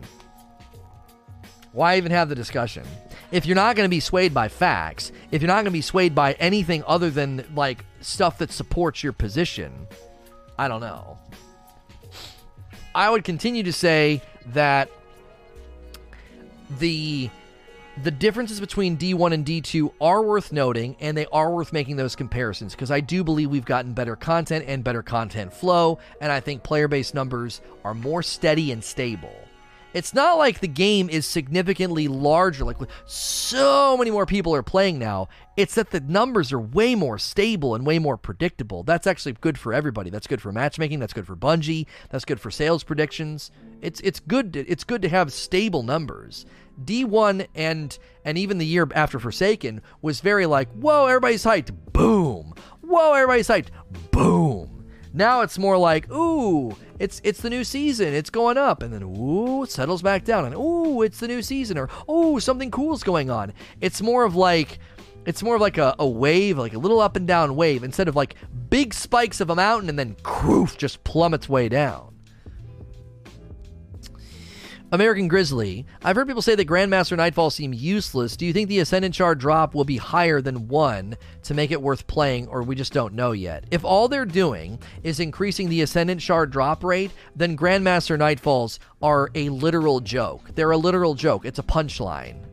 Why even have the discussion? If you're not going to be swayed by facts, if you're not going to be swayed by anything other than like stuff that supports your position, I don't know. I would continue to say that the the differences between D1 and D2 are worth noting and they are worth making those comparisons because I do believe we've gotten better content and better content flow and I think player based numbers are more steady and stable. It's not like the game is significantly larger, like so many more people are playing now. It's that the numbers are way more stable and way more predictable. That's actually good for everybody. That's good for matchmaking. That's good for Bungie. That's good for sales predictions. It's it's good. To, it's good to have stable numbers. D1 and and even the year after Forsaken was very like, whoa, everybody's hyped. Boom. Whoa, everybody's hyped. Boom. Now it's more like, ooh, it's it's the new season, it's going up, and then ooh, it settles back down, and ooh, it's the new season, or ooh, something cool's going on. It's more of like it's more of like a, a wave, like a little up and down wave, instead of like big spikes of a mountain and then croof just plummets way down. American Grizzly. I've heard people say that Grandmaster Nightfall seem useless. Do you think the Ascendant Shard drop will be higher than one to make it worth playing, or we just don't know yet? If all they're doing is increasing the Ascendant Shard drop rate, then Grandmaster Nightfalls are a literal joke. They're a literal joke. It's a punchline.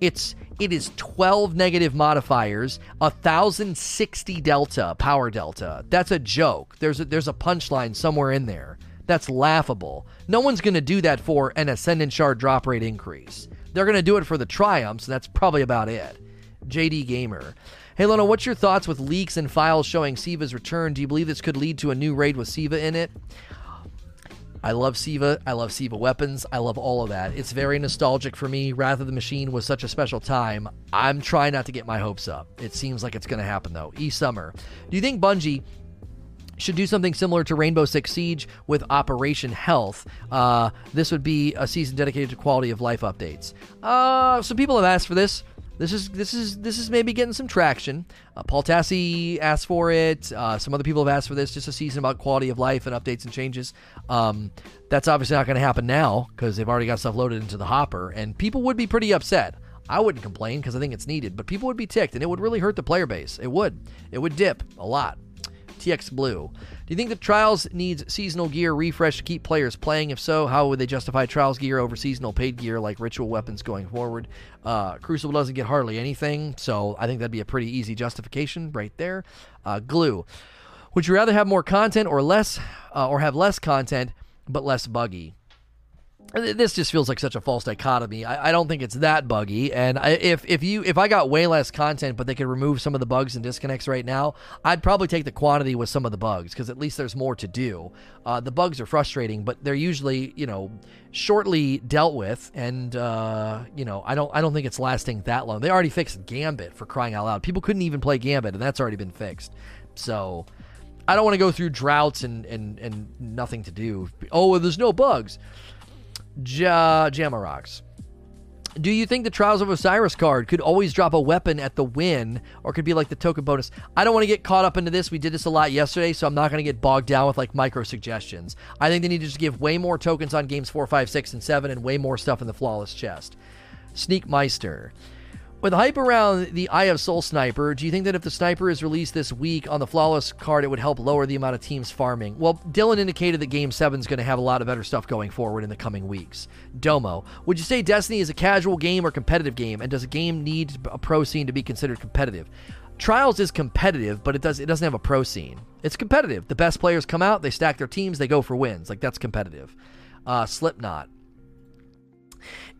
It's it is 12 negative modifiers, 1060 delta power delta. That's a joke. There's a, there's a punchline somewhere in there. That's laughable. No one's going to do that for an Ascendant Shard drop rate increase. They're going to do it for the triumphs, and that's probably about it. JD Gamer. Hey, Lona, what's your thoughts with leaks and files showing Siva's return? Do you believe this could lead to a new raid with Siva in it? I love Siva. I love Siva weapons. I love all of that. It's very nostalgic for me. Wrath of the Machine was such a special time. I'm trying not to get my hopes up. It seems like it's going to happen, though. E Summer. Do you think Bungie should do something similar to Rainbow Six Siege with Operation Health. Uh, this would be a season dedicated to quality of life updates. Uh, some people have asked for this. This is this is this is maybe getting some traction. Uh, Paul Tassi asked for it. Uh, some other people have asked for this. Just a season about quality of life and updates and changes. Um, that's obviously not going to happen now because they've already got stuff loaded into the hopper, and people would be pretty upset. I wouldn't complain because I think it's needed, but people would be ticked, and it would really hurt the player base. It would. It would dip a lot. TX Blue. Do you think the Trials needs seasonal gear refresh to keep players playing? If so, how would they justify Trials gear over seasonal paid gear like ritual weapons going forward? Uh, Crucible doesn't get hardly anything, so I think that'd be a pretty easy justification right there. Uh, glue. Would you rather have more content or less, uh, or have less content but less buggy? This just feels like such a false dichotomy. I, I don't think it's that buggy. And I, if if you if I got way less content, but they could remove some of the bugs and disconnects right now, I'd probably take the quantity with some of the bugs because at least there's more to do. Uh, the bugs are frustrating, but they're usually you know shortly dealt with, and uh, you know I don't I don't think it's lasting that long. They already fixed Gambit for crying out loud. People couldn't even play Gambit, and that's already been fixed. So. I don't want to go through droughts and, and, and nothing to do. Oh, there's no bugs. Ja- Jamarox. Do you think the Trials of Osiris card could always drop a weapon at the win, or could be like the token bonus? I don't want to get caught up into this. We did this a lot yesterday, so I'm not going to get bogged down with like micro suggestions. I think they need to just give way more tokens on games 4, 5, 6, and 7, and way more stuff in the flawless chest. Sneak Meister. With hype around the Eye of Sol Sniper, do you think that if the sniper is released this week on the Flawless card, it would help lower the amount of teams farming? Well, Dylan indicated that Game 7 is going to have a lot of better stuff going forward in the coming weeks. Domo, would you say Destiny is a casual game or competitive game, and does a game need a pro scene to be considered competitive? Trials is competitive, but it does it doesn't have a pro scene. It's competitive. The best players come out, they stack their teams, they go for wins. Like that's competitive. Uh, Slipknot.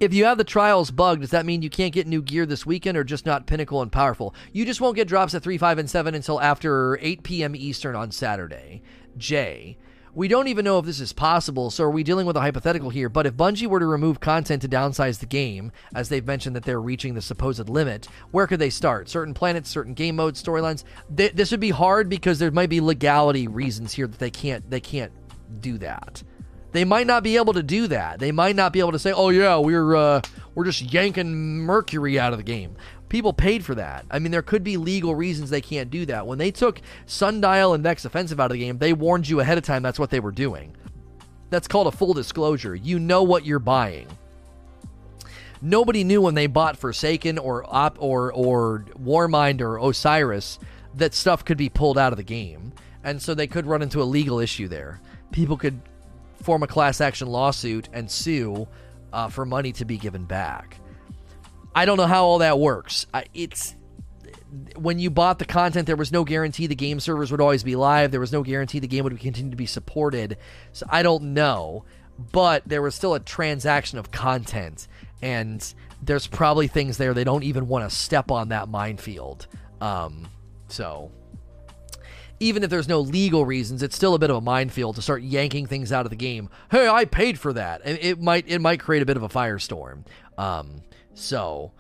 If you have the trials bugged, does that mean you can't get new gear this weekend or just not pinnacle and powerful? You just won't get drops at 3, 5, and 7 until after 8 p.m. Eastern on Saturday. Jay. We don't even know if this is possible, so are we dealing with a hypothetical here? But if Bungie were to remove content to downsize the game, as they've mentioned that they're reaching the supposed limit, where could they start? Certain planets, certain game modes, storylines. Th- this would be hard because there might be legality reasons here that they can't they can't do that. They might not be able to do that. They might not be able to say, "Oh yeah, we're uh, we're just yanking Mercury out of the game." People paid for that. I mean, there could be legal reasons they can't do that. When they took Sundial and Vex Offensive out of the game, they warned you ahead of time that's what they were doing. That's called a full disclosure. You know what you're buying. Nobody knew when they bought Forsaken or Op or or Warmind or Osiris that stuff could be pulled out of the game, and so they could run into a legal issue there. People could form a class action lawsuit and sue uh, for money to be given back. I don't know how all that works. it's when you bought the content, there was no guarantee the game servers would always be live. There was no guarantee the game would continue to be supported. So I don't know, but there was still a transaction of content, and there's probably things there they don't even want to step on that minefield. Um, so even if there's no legal reasons, it's still a bit of a minefield to start yanking things out of the game. Hey, I paid for that. and It might it might create a bit of a firestorm. Um, so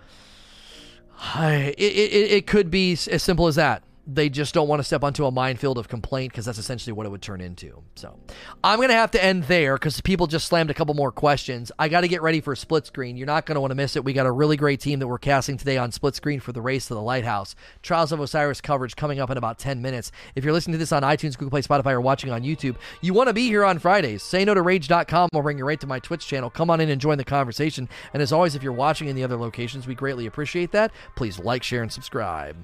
it, it, it could be as simple as that they just don't want to step onto a minefield of complaint because that's essentially what it would turn into. So I'm going to have to end there because people just slammed a couple more questions. I got to get ready for split screen. You're not going to want to miss it. We got a really great team that we're casting today on split screen for the race to the lighthouse. Trials of Osiris coverage coming up in about 10 minutes. If you're listening to this on iTunes, Google Play, Spotify, or watching on YouTube, you want to be here on Fridays. Say no to rage.com. We'll bring you right to my Twitch channel. Come on in and join the conversation. And as always, if you're watching in the other locations, we greatly appreciate that. Please like, share, and subscribe.